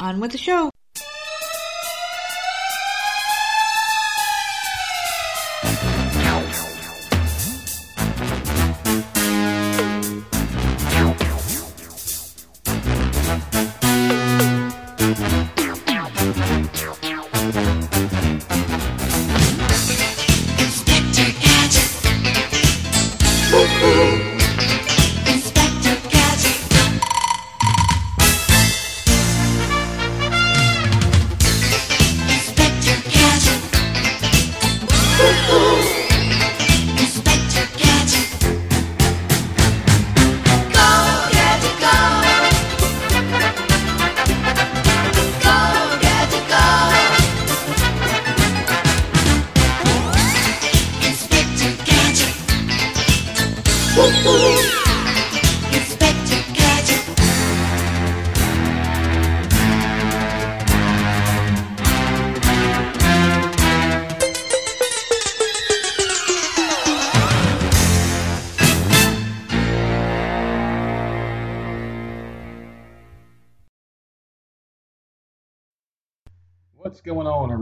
On with the show.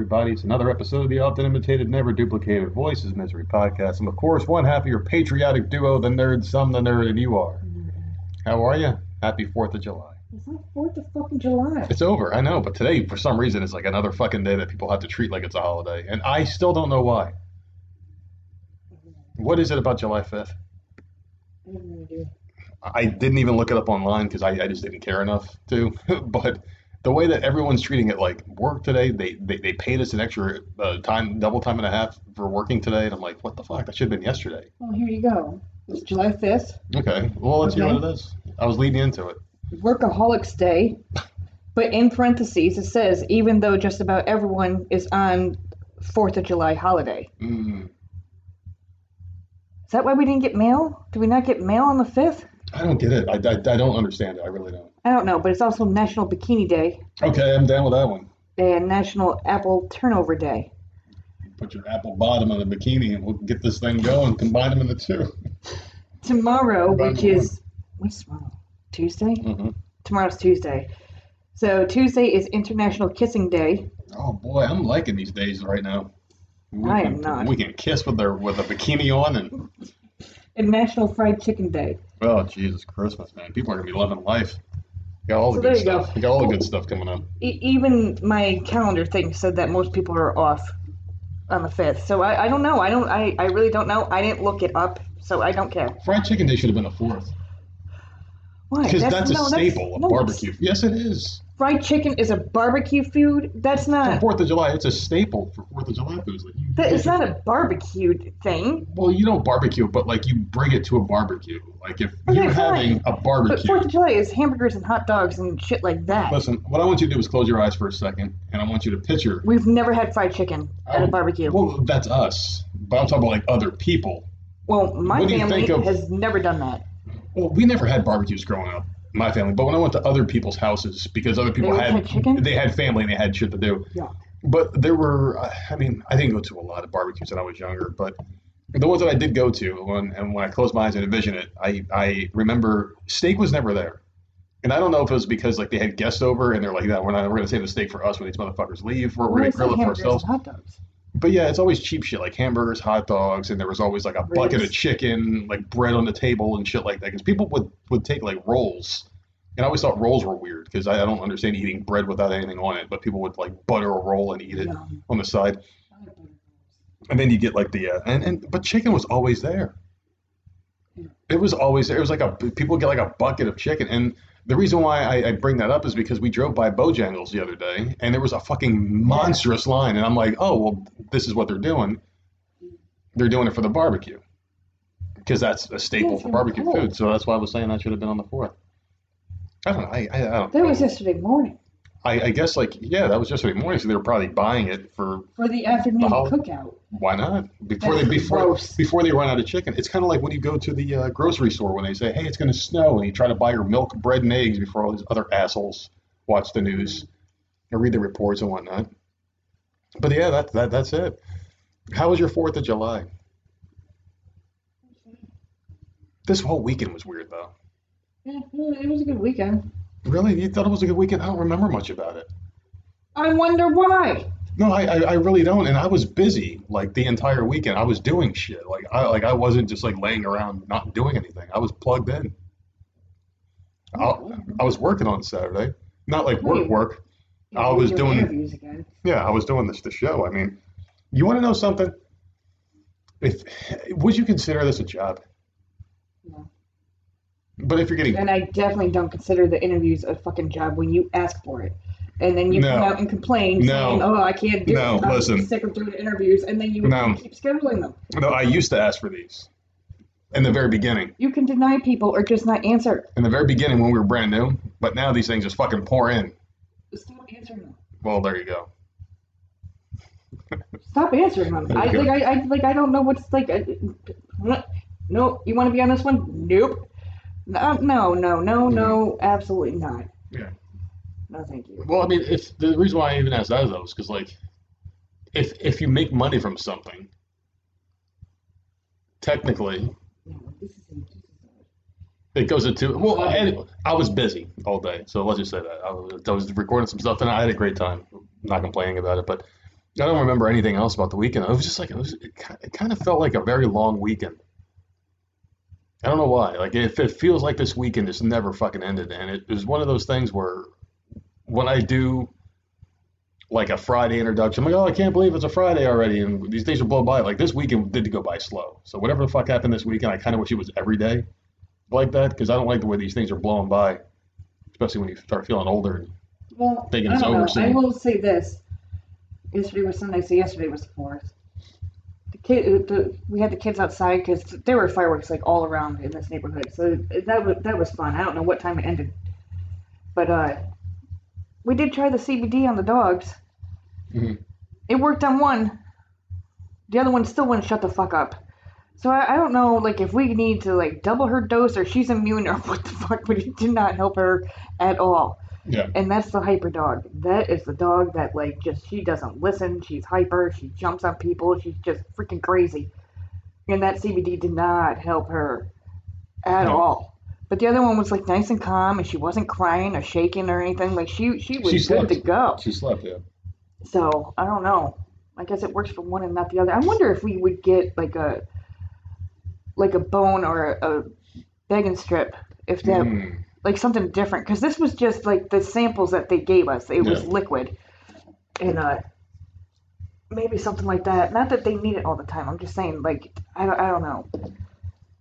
Everybody? It's another episode of the often imitated, never duplicated Voices Misery podcast. I'm, of course, one half of your patriotic duo, the nerd, some the nerd, and you are. How are you? Happy 4th of July. It's not 4th of fucking July. It's over, I know, but today, for some reason, it's like another fucking day that people have to treat like it's a holiday. And I still don't know why. What is it about July 5th? I have no idea. I didn't even look it up online because I, I just didn't care enough to. but the way that everyone's treating it, like work today, they, they, they paid us an extra uh, time, double time and a half for working today. And I'm like, what the fuck? That should have been yesterday. Well, here you go. It's July 5th, Okay, well, let's see Okay. what it is. I was leading into it. Workaholics Day. But in parentheses, it says, even though just about everyone is on 4th of July holiday. Mm, Is that why we didn't get mail? Did we not get mail on the 5th? I don't get it. I, I, I don't understand it. I really don't. I don't know, but it's also National Bikini Day Okay, I'm down with that one. and National Apple Turnover Day. Put your apple bottom on a bikini and we'll get this thing going. Combine them in the two. Tomorrow, Combine which the is, what's tomorrow? Tuesday? hmm Tomorrow's Tuesday. So Tuesday is International Kissing Day. Oh boy, I'm liking these days right now. We I can, am not. We can kiss with their with a bikini on and and National Fried Chicken Day. oh Jesus Christmas, man! People are gonna be loving life. Got all the So good there you go. stuff. We got all the good oh, stuff coming up. E- even my calendar thing said that most people are off on the fifth. So I, I don't know. I don't. I, I really don't know. I didn't look it up, so I don't care. Fried chicken day should have been a fourth Why? because that's, a no, staple of no, barbecue. Yes, it is. Fried chicken is a barbecue food. That's For not. Fourth of July, it's a staple for Fourth of July foods. Like you, That, it's not a barbecued thing. Well, you don't barbecue, but like you bring it to a barbecue. Like if Okay, you're fine. having a barbecue. But. Fourth of July is hamburgers and hot dogs and shit like that. Listen, what I want you to do is close your eyes for a second, and I want you to picture. We've never had fried chicken at a barbecue. Well, that's us, but I'm talking about like other people. Well, my family think of- has never done that. Well, we never had barbecues growing up, my family. But when I went to other people's houses, because other people They had, they had family and they had shit to do. Yeah. But there were, I mean, I didn't go to a lot of barbecues when I was younger, but the ones that I did go to, when, and when I closed my eyes and envision it, I, I remember steak was never there. And I don't know if it was because like they had guests over and they're like, no, we're not, we're gonna save the steak for us when these motherfuckers leave. We're, we're gonna grill it for ourselves. hot dogs? But yeah, it's always cheap shit like hamburgers, hot dogs, and there was always like a bucket of chicken, like bread on the table and shit like that. Because people would would take like rolls, and I always thought rolls were weird because I, I don't understand eating bread without anything on it. But people would like butter a roll and eat it Yum. on the side, and then you get like the uh, and and but chicken was always there. It was always there. It was like a people get like a bucket of chicken, and the reason why I, I bring that up is because we drove by Bojangles the other day, and there was a fucking monstrous line, and I'm like, oh well, this is what they're doing. They're doing it for the barbecue, because that's a staple Yeah, for barbecue cold. food. So that's why I was saying that should have been on the fourth. I don't know. I, I, I don't. That was yesterday morning I, I guess like yeah, that was yesterday morning. So they were probably buying it for for the afternoon The hol- cookout. why not? Before they before gross. before they run out of chicken. It's kind of like when you go to the uh, grocery store when they say, "Hey, it's going to snow," and you try to buy your milk, bread, and eggs before all these other assholes watch the news and read the reports and whatnot. But yeah, that, that that's it. How was your Fourth of July? This whole weekend was weird though. Yeah, it was a good weekend. Really? You thought it was a good weekend? I don't remember much about it. I wonder why. No, I, I, I really don't. And I was busy like the entire weekend. I was doing shit. Like I like I wasn't just like laying around not doing anything. I was plugged in. I, I was working on Saturday. Not like work work. I was doing yeah, I was doing this the show. I mean, you want to know something? If would you consider this a job? But if you're getting And I definitely don't consider the interviews a fucking job when you ask for it. And then you No. come out and complain, No. saying, "Oh, I can't do No, it. I'm listen. sick of doing interviews," and then you No. keep scheduling them. no, I used to ask for these in the very beginning. You can deny people or just not answer. In the very beginning when we were brand new, but now these things just fucking pour in. Stop answering them. Well, there you go. Stop answering them. I like. I, I like. I don't know what's like. uh, No, you want to be on this one? Nope. No, um, no, no, no, no. Absolutely not. Yeah. No, thank you. Well, I mean, if the reason why I even asked that is though because like, if if you make money from something, technically No, this is. This is it goes into well. I, I was busy all day, so let's just say that I was, I was recording some stuff and I had a great time. not complaining about it, but I don't remember anything else about the weekend. It was just like it was. It kind of felt like a very long weekend. I don't know why. Like if it feels like this weekend just never fucking ended, and it was one of those things where when I do like a Friday introduction, I'm like, oh, I can't believe it's a Friday already, and these days are blown by. Like this weekend did go by slow. So whatever the fuck happened this weekend, I kind of wish it was every day like that because I don't like the way these things are blowing by, especially when you start feeling older. Well, Thinking it's over. I will say this. Yesterday was Sunday, so yesterday was the fourth. Kid, the, we had the kids outside because there were fireworks like all around in this neighborhood. So that was that was fun. I don't know what time it ended, but uh, we did try the CBD on the dogs. Mhm. It worked on one. The other one still wouldn't shut the fuck up. So I, I don't know, like if we need to like double her dose or she's immune or what the fuck, but it did not help her at all Yeah. and that's the hyper dog. That is the dog that like just she doesn't listen. She's hyper. She jumps on people. She's just freaking crazy. And that CBD did not help her at No. all. But the other one was like nice and calm, and she wasn't crying or shaking or anything. Like she she was She good to go. She slept. Yeah. So I don't know. I guess it works for one and not the other. I wonder if we would get like a like a bone or a, a bacon strip if that Mm. Like something different because this was just like the samples that they gave us it was Yeah. liquid and uh maybe something like that not that they need it all the time i'm just saying like i, don't- I don't know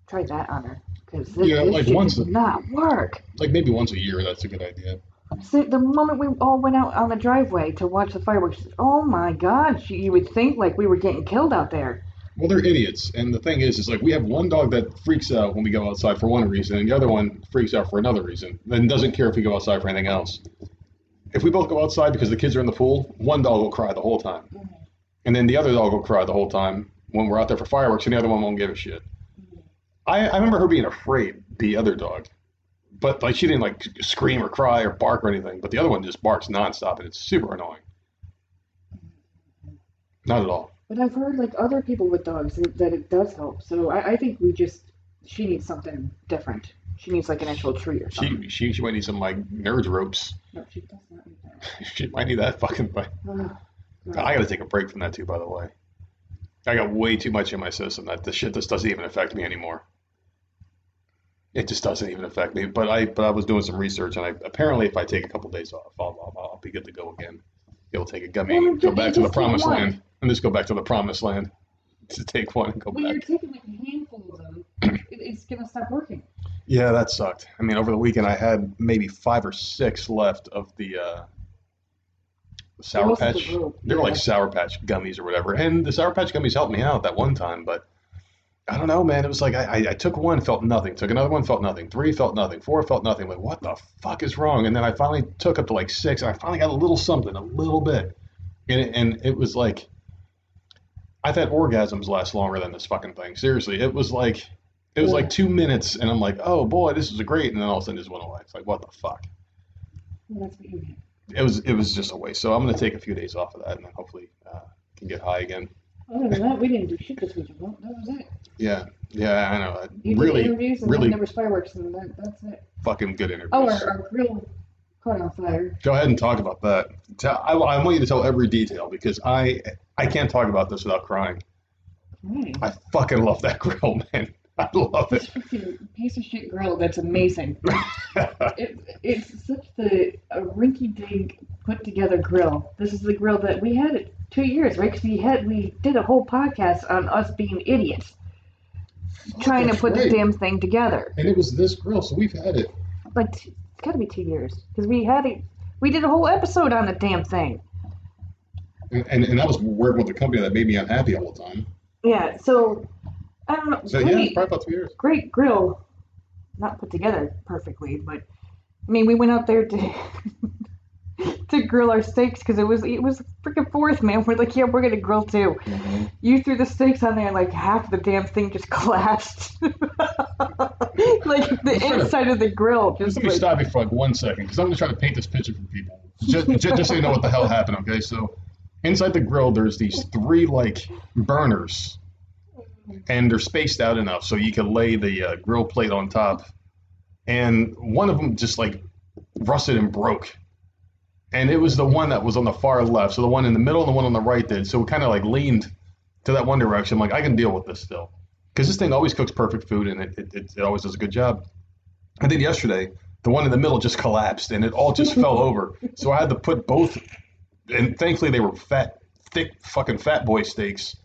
try that on her because this, Yeah, this like once did a- not work Like maybe once a year. That's a good idea. so the moment we all went out on the driveway to watch the fireworks oh my god you would think like we were getting killed out there Well, they're idiots, and the thing is, is like we have one dog that freaks out when we go outside for one reason, and the other one freaks out for another reason, and doesn't care if we go outside for anything else. If we both go outside because the kids are in the pool, one dog will cry the whole time, mm-hmm. and then the other dog will cry the whole time when we're out there for fireworks, and the other one won't give a shit. Mm-hmm. I, I remember her being afraid, the other dog, but like she didn't like scream or cry or bark or anything, but the other one just barks nonstop, and it's super annoying. Mm-hmm. Not at all. But i've heard like other people with dogs that, that it does help so I, I think we just she needs something different she needs like an actual treat or something She, she she might need some like nerds ropes. no she does not need that She might need that fucking thing. Oh, I gotta take a break from that too, by the way. I got way too much in my system that the shit just doesn't even affect me anymore. It just doesn't even affect me. But I but I was doing some research and I apparently if I take a couple days off, I'll, I'll, I'll be good to go again. It'll take a gummy, Well, go back to the promised one. land, and just go back to the promised land to take one and go When you're back. taking like a handful of them, it's gonna stop working. Yeah, that sucked. I mean, over the weekend I had maybe five or six left of the uh, Sour of the Patch. They were like. Sour Patch gummies or whatever, and the Sour Patch gummies helped me out that one time. But I don't know, man. It was like I, I, I took one, felt nothing. Took another one, felt nothing. Three felt nothing. Four felt nothing. Like what the fuck is wrong? And then I finally took up to like six, and I finally got a little something, a little bit, and it, and it was like I've had orgasms last longer than this fucking thing. Seriously, it was like it was Yeah. like two minutes, and I'm like, oh boy, this is great, and then all of a sudden it just went away. It's like what the fuck. Well, that's what you need. It was it was just a waste. So I'm gonna take a few days off of that, and then hopefully uh, can get high again. Other than that, we didn't do shit this weekend. Well, that was it. Yeah, yeah, I know. You really, did interviews and really then there was fireworks and that, that's it. fucking good interviews. Oh, our, our grill caught on fire. Go ahead and talk about that. Tell, I, I want you to tell every detail because I I can't talk about this without crying. Right. I fucking love that grill, man. I love This it. piece of shit grill that's amazing. It, it's such the a rinky dink put together grill. This is the grill that we had it two years, right? Because we had we did a whole podcast on us being idiots trying to put this right. damn thing together. and it was this grill, so we've had it. Like t- it's got to be two years because we had it. We did a whole episode on the damn thing. And, and, and that was working with a company that made me unhappy all the time. Yeah. So I don't know. So great, yeah, probably about years. great grill, not put together perfectly, but I mean, we went out there to to grill our steaks because it was it was freaking fourth, man. We're like, yeah, we're gonna grill too. Mm-hmm. You threw the steaks on there, and like half of the damn thing just collapsed. like the inside of the grill just Let me like, stop you for like one second because I'm going to try to paint this picture for people. Just, just, just so you know what the hell happened, okay? So, inside the grill, there's these three like burners, and they're spaced out enough so you can lay the uh, grill plate on top. And one of them just like rusted and broke. And it was the one that was on the far left. So, the one in the middle and the one on the right did. So, it kind of like leaned to that one direction. I'm like, I can deal with this still. Because this thing always cooks perfect food and it, it, it, always does a good job. I then yesterday, the one in the middle just collapsed and it all just fell over. So I had to put both, and thankfully they were fat, thick, fucking fat boy steaks.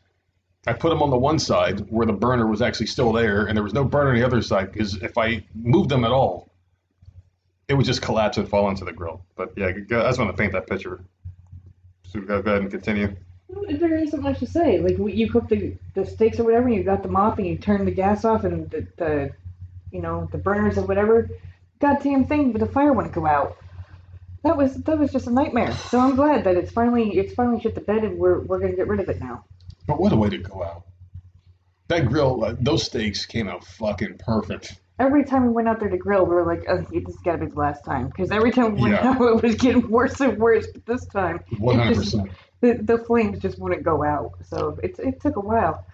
I put them on the one side where the burner was actually still there, and there was no burner on the other side because if I moved them at all, it would just collapse and fall into the grill. But yeah, I just want to paint that picture. So go, ahead and continue. There isn't much to say. Like you cook the, the steaks or whatever, and you got them off, and you turn the gas off, and the, the you know the burners or whatever. Goddamn thing, but the fire wouldn't go out. That was that was just a nightmare. So I'm glad that it's finally it's finally shit the bed, and we're we're gonna get rid of it now. But what a way to go out. That grill, uh, those steaks came out fucking perfect. Every time we went out there to grill, we were like, oh, this has got to be the last time. Because every time we went Yeah. out, it was getting worse and worse. But this time, One it hundred just- percent. the, the flames just wouldn't go out. So it, it took a while.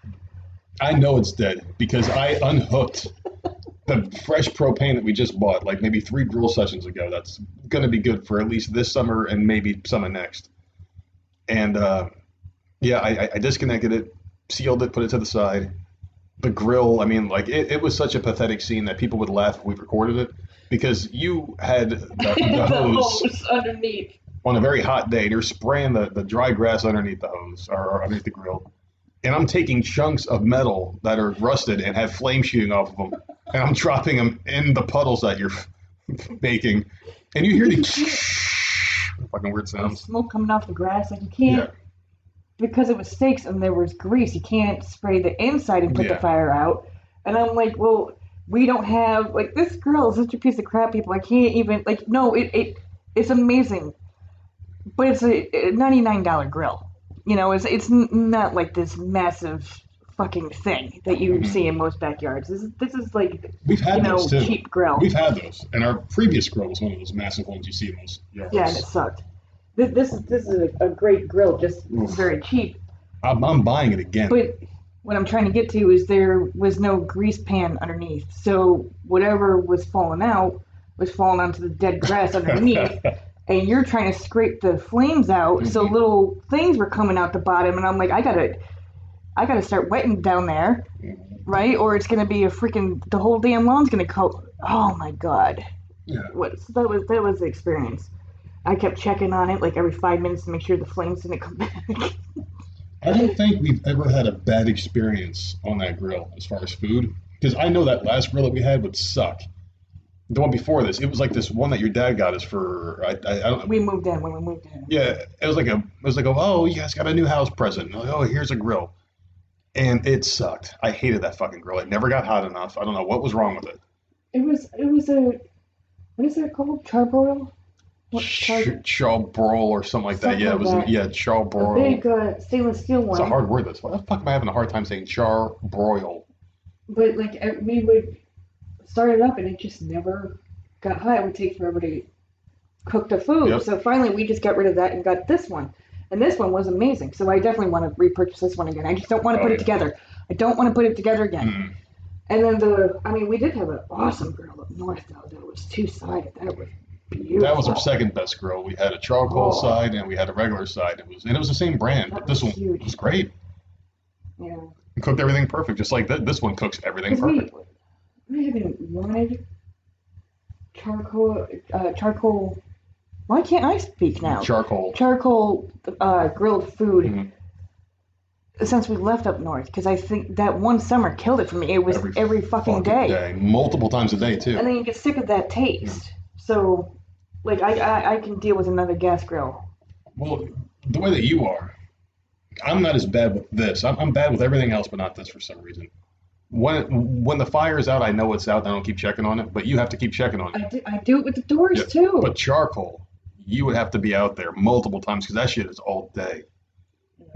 I know it's dead because I unhooked the fresh propane that we just bought, like maybe three grill sessions ago. That's going to be good for at least this summer and maybe summer next. And uh, yeah, I, I- disconnected it, sealed it, put it to the side. The grill, I mean, like it, it was such a pathetic scene that people would laugh if we recorded it because you had the, the hose underneath. on a very hot day. They're spraying the, the dry grass underneath the hose or, or underneath the grill. And I'm taking chunks of metal that are rusted and have flame shooting off of them. And I'm dropping them in the puddles that you're making. And you hear the fucking weird sounds. Smoke coming off the grass. Like you can't, Yeah. Because it was steaks and there was grease, you can't spray the inside and put Yeah. the fire out. And I'm like, well, we don't have, like, this girl is such a piece of crap, people. I can't even, like, no, it, it it's amazing. But it's a a $99 grill. You know, it's, it's not like this massive fucking thing that you Mhm. see in most backyards. This is, this is like, We've had you know, those too. cheap grill. We've had those. And our previous grill was one of those massive ones you see in those yards. Yeah, and it sucked. This this is this is a, a great grill, just Oof. very cheap. I'm, I'm buying it again. But what I'm trying to get to is there was no grease pan underneath, so whatever was falling out was falling onto the dead grass underneath, and you're trying to scrape the flames out, so Mhm. little things were coming out the bottom, and I'm like, I gotta, I gotta start wetting down there, right? Or it's gonna be a freaking the whole damn lawn's gonna co Oh my god yeah. what so that was that was the experience. I kept checking on it like every five minutes to make sure the flames didn't come back. I don't think we've ever had a bad experience on that grill as far as food. Because I know that last grill that we had would suck. The one before this, it was like this one that your dad got us for. I, I, I don't. we moved in when we moved in. Yeah, it was like a. It was like a. Oh, you guys got a new house present. Like, oh, here's a grill, and it sucked. I hated that fucking grill. It never got hot enough. I don't know what was wrong with it. It was it was a what is that called? Charbroil? What char- Ch- charbroil or something like that. Something yeah, it was. like that. Yeah, a big uh, stainless steel one. It's a hard word. This. What the fuck am I having a hard time saying? Char Broil? But like we would start it up and it just never got hot. It would take forever to cook the food. Yep. So finally we just got rid of that and got this one. And this one was amazing. So I definitely want to repurchase this one again. I just don't want to Oh, put yeah. it together. I don't want to put it together again. Mm. And then the, I mean, we did have an awesome grill up north though. That was two sided. That was beautiful. That was our second best grill. We had a charcoal Oh. side and we had a regular side. It was and it was the same brand, but this one huge. was great. Yeah. It cooked everything perfect, just like th- this one cooks everything 'Cause we. I haven't wanted charcoal, uh, charcoal. Why can't I speak now? Charcoal. charcoal uh, grilled food Mhm. since we left up north because I think that one summer killed it for me. It was every, fucking, day. multiple times a day too. and then you get sick of that taste. So, like, I, I I can deal with another gas grill. Well, the way that you are, I'm not as bad with this. I'm, I'm bad with everything else, but not this for some reason. When when the fire is out, I know it's out. and I don't keep checking on it, but you have to keep checking on it. I do, I do it with the doors Yeah, too. But charcoal, you would have to be out there multiple times because that shit is all day.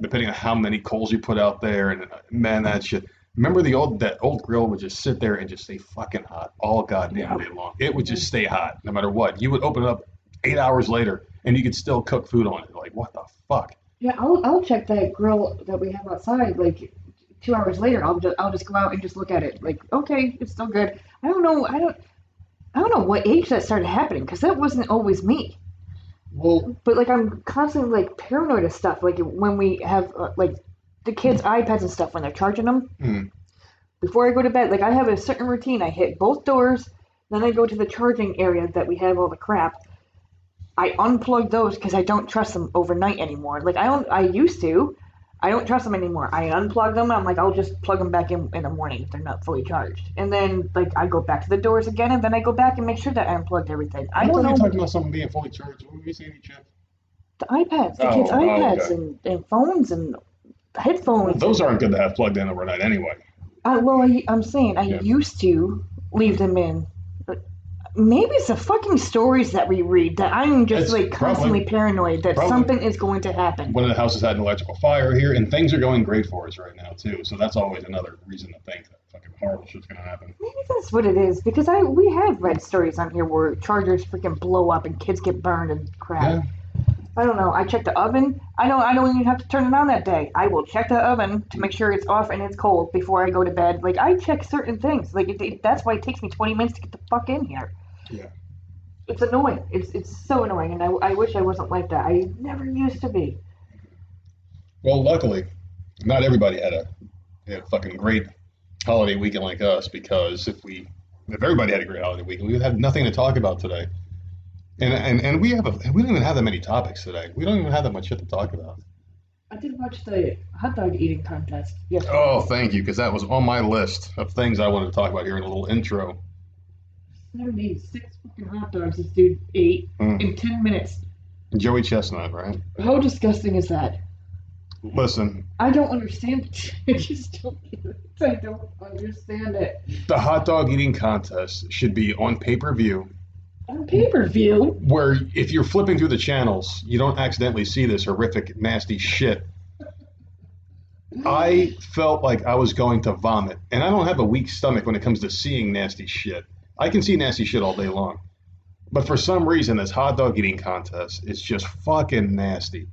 Depending on how many coals you put out there, and uh, man, that shit. Remember the old that old grill would just sit there and just stay fucking hot all goddamn day long. It would just stay hot no matter what. You would open it up eight hours later and you could still cook food on it. Like what the fuck? yeah, I'll I'll check that grill that we have outside. Like two hours later, I'll just I'll just go out and just look at it. Like, okay, it's still good. I don't know. I don't. I don't know what age that started happening because that wasn't always me. Well, But like I'm constantly like paranoid of stuff. Like when we have uh, like the kids' iPads and stuff when they're charging them. Mm. Before I go to bed, like I have a certain routine. I hit both doors, then I go to the charging area that we have all the crap. I unplug those because I don't trust them overnight anymore. Like I don't. I used to. I don't trust them anymore. I unplug them. I'm like, I'll just plug them back in in the morning if they're not fully charged. And then like I go back to the doors again, and then I go back and make sure that I unplugged everything. I I don't thought you know talking about something being fully charged. What were you saying, Chip? the iPads, the Oh, kids' oh, iPads okay. and, and phones and headphones. Those aren't good to have plugged in overnight anyway. Well, I, I'm saying I Yeah. used to leave them in. But maybe it's the fucking stories that we read that I'm just It's like constantly probably- paranoid that probably. something is going to happen. One of the houses had an electrical fire here, and things are going great for us right now too. So that's always another reason to think that fucking horrible shit's gonna happen. Maybe that's what it is because I we have read stories on here where chargers freaking blow up and kids get burned and crap. Yeah. I don't know. I check the oven. I don't. I don't even have to turn it on that day. I will check the oven to make sure it's off and it's cold before I go to bed. Like I check certain things. Like it, it- that's why it takes me 20 minutes to get the fuck in here. Yeah. It's annoying. It's it's so annoying, and I, I wish I wasn't like that. I never used to be. Well, luckily, not everybody had a, had a fucking great holiday weekend like us because if we, if everybody had a great holiday weekend, we would have nothing to talk about today. And and, and we have a, we don't even have that many topics today. We don't even have that much shit to talk about. I did watch the hot dog eating contest. Yes. Oh, thank you, because that was on my list of things I wanted to talk about here in a little intro. 76 fucking hot dogs this dude ate Mm. in 10 minutes. Joey Chestnut, right? How disgusting is that? Listen, I don't understand it. I just don't get it. I don't understand it. the hot dog eating contest should be on pay per view, On pay per view, where if you're flipping through the channels, you don't accidentally see this horrific, nasty shit. I felt like I was going to vomit, and I don't have a weak stomach when it comes to seeing nasty shit. I can see nasty shit all day long, but for some reason, this hot dog eating contest is just fucking nasty.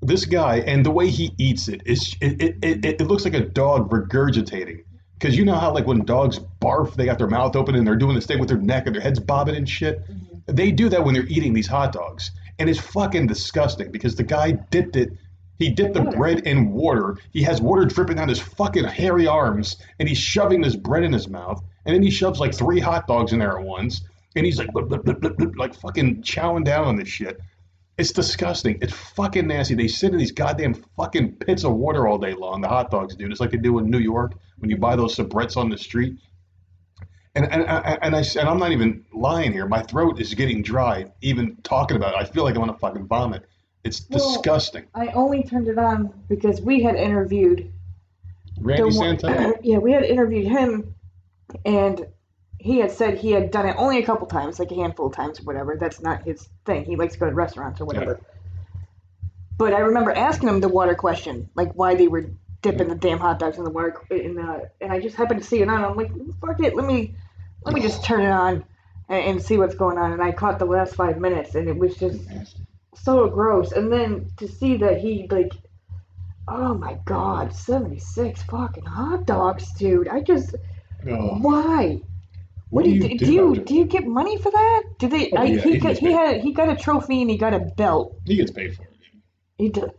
This guy and the way he eats it it, it, it looks like a dog regurgitating. Because you know how like when dogs barf, they got their mouth open and they're doing this thing with their neck and their heads bobbing and shit. Mm-hmm. They do that when they're eating these hot dogs, and it's fucking disgusting. Because the guy dipped it, he dipped the Water. bread in water. He has water dripping down his fucking hairy arms, and he's shoving this bread in his mouth, and then he shoves like three hot dogs in there at once, and he's like blip, blip, blip, like fucking chowing down on this shit. It's disgusting. It's fucking nasty. They sit in these goddamn fucking pits of water all day long. The hot dogs, dude. It's like they do in New York when you buy those Sabretts on the street. And and and, and I and I'm not even lying here. My throat is getting dry even talking about it. I feel like I'm gonna fucking vomit. It's Well, disgusting. I only turned it on because we had interviewed Randy Santana. yeah, we had interviewed him, and he had said he had done it only a couple times, like a handful of times or whatever. That's not his thing. He likes to go to restaurants or whatever. But I remember asking him the water question, like why they were dipping the damn hot dogs in the water, in the, and I just happened to see it on. I'm like, fuck it, let me, let me just turn it on and, and see what's going on. And I caught the last five minutes, and it was just so gross. And then to see that he like, oh my god, seventy six fucking hot dogs, dude. I just Oh. why, What do do you do? do you do you get money for that? Do they? Oh, I, yeah, he he got he had he got a trophy and he got a belt. He gets paid for it. He did.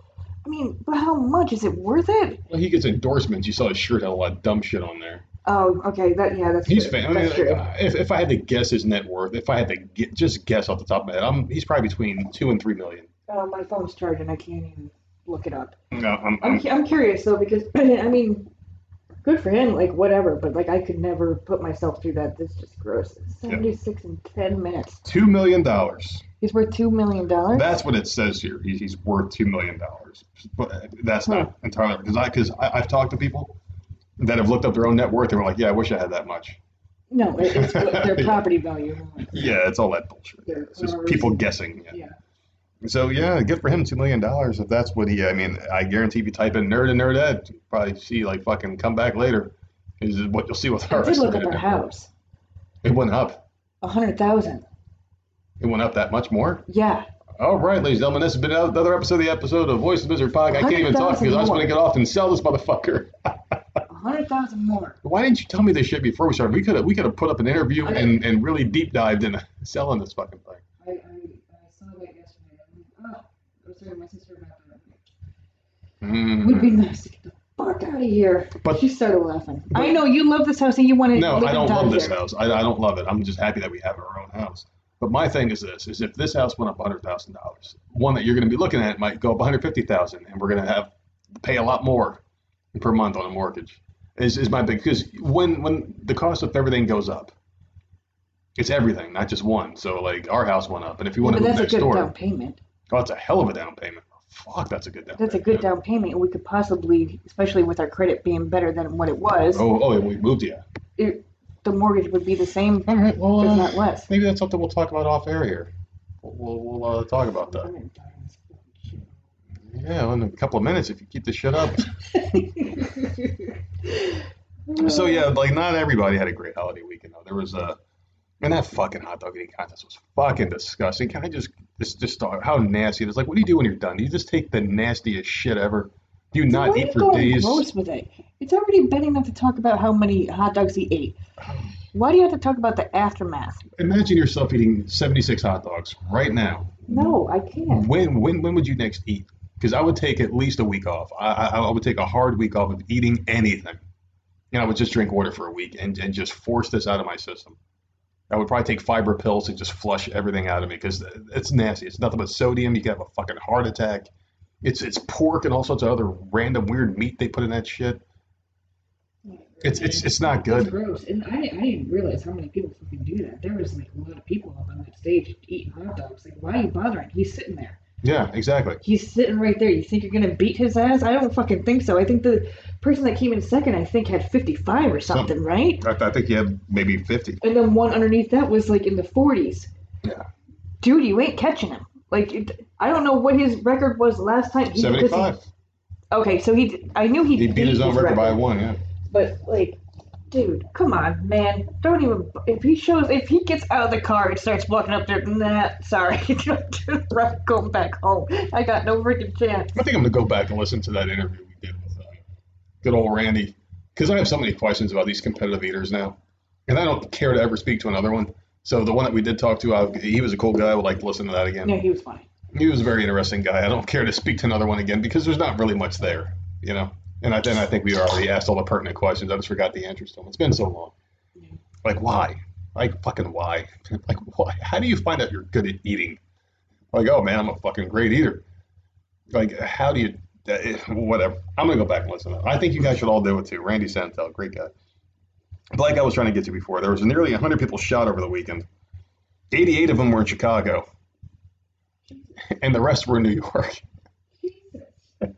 I mean, but how much is it worth it? Well, he gets endorsements. You saw his shirt had a lot of dumb shit on there. Oh, okay. That yeah, that's He's true. fan. I mean, true. Uh, if, if I had to guess his net worth, if I had to get, just guess off the top of my head, I'm, he's probably between two and three million. Oh, my phone's charging. I can't even look it up. No, I'm, I'm I'm, I'm curious though because I mean, good for him. Like whatever, but like I could never put myself through that. This is just gross. Seventy six and ten minutes. two million dollars. He's worth two million dollars. That's what it says here. He's, he's worth two million dollars. But uh, that's hmm. not entirely because I because I've talked to people that have looked up their own net worth and were like, yeah, I wish I had that much. No, it's their property value. Yeah, it's all that bullshit. Their It's just people and- guessing. Yeah. Yeah. So yeah, good for him, two million dollars. If that's what he, I mean, I guarantee if you type in nerd and nerdette, you probably see like fucking come back later. Is what you'll see with I our did look up our house. It went up. A hundred thousand. It went up that much more. Yeah. All right, ladies and gentlemen, this has been another episode of the episode of Voice of Misery podcast. I can't even talk because I just want to get off and sell this motherfucker. Hundred thousand more. Why didn't you tell me this shit before we started? We could have we could have put up an interview I and, and really deep dived into selling this fucking thing. I, I, I saw that yesterday. I'm like, oh, I was talking to my sister about that. Mm. Would be nice to get the fuck out of here. But- she started laughing. but- I know you love this house and you want to. No, I don't love this house. I, I don't love it. I'm just happy that we have our own house. But my thing is this: is if this house went up hundred thousand dollars, one that you're going to be looking at might go up one hundred fifty thousand, and we're going to have to pay a lot more per month on a mortgage. Is is my big because when when the cost of everything goes up, it's everything, not just one. So like our house went up, and if you want but to move that's a next good door, down payment. oh, it's a hell of a down payment. Fuck, that's a good down. That's a payment. good down payment, and we could possibly, especially with our credit being better than what it was, Oh, oh, we moved yeah. it, the mortgage would be the same, All right, well, if uh, not less. maybe that's something we'll talk about off air here. We'll, we'll, we'll uh, talk about that. Yeah, well, in a couple of minutes if you keep the shit up. so yeah, like not everybody had a great holiday weekend though. There was a, and that fucking hot dog eating contest was fucking disgusting. Can I just just just talk how nasty it is? Like, what do you do when you're done? Do you just take the nastiest shit ever? You not Why eat for going days? gross with it? It's already bad enough to talk about how many hot dogs he ate. Why do you have to talk about the aftermath? Imagine yourself eating 76 hot dogs right now. No, I can't. When when when would you next eat? Because I would take at least a week off. I, I I would take a hard week off of eating anything, and I would just drink water for a week and and just force this out of my system. I would probably take fiber pills and just flush everything out of me because it's nasty. It's nothing but sodium. You can have a fucking heart attack. It's it's pork and all sorts of other random weird meat they put in that shit. It's it's it's not It's good. gross, and I, I didn't realize how many people fucking do that. There was like a lot of people up on that stage eating hot dogs. Like, why are you bothering? He's sitting there. Yeah, exactly. He's sitting right there. You think you're gonna beat his ass? I don't fucking think so. I think the person that came in second, I think, had 55 or something, Something. right? I, I think he had maybe 50. And then one underneath that was like in the 40s. Yeah. Dude, you ain't catching him. Like, it, I don't know what his record was last time. He, because he- 75. okay, so he, I knew he, He beat his own record by one. Yeah. But like, dude, come on, man. Don't even. If he shows, if he gets out of the car and starts walking up there, nah, sorry, right, going back home. I got no freaking chance. I think I'm gonna go back and listen to that interview we did with uh, good old Randy because I have so many questions about these competitive eaters now, and I don't care to ever speak to another one. So the one that we did talk to, I, he was a cool guy. I would like to listen to that again. Yeah, he was funny. He was a very interesting guy. I don't care to speak to another one again because there's not really much there, you know. And I, then I think we already asked all the pertinent questions. I just forgot the answers to them. It's been so long. Like why? Like fucking why? Like why? How do you find out you're good at eating? Like oh man, I'm a fucking great eater. Like how do you? eh, Whatever. I'm gonna go back and listen. To that. I think you guys should all do it too. Randy Santel, great guy. But like I was trying to get to before, there was nearly 100 people shot over the weekend. 88 of them were in Chicago, and the rest were in New York.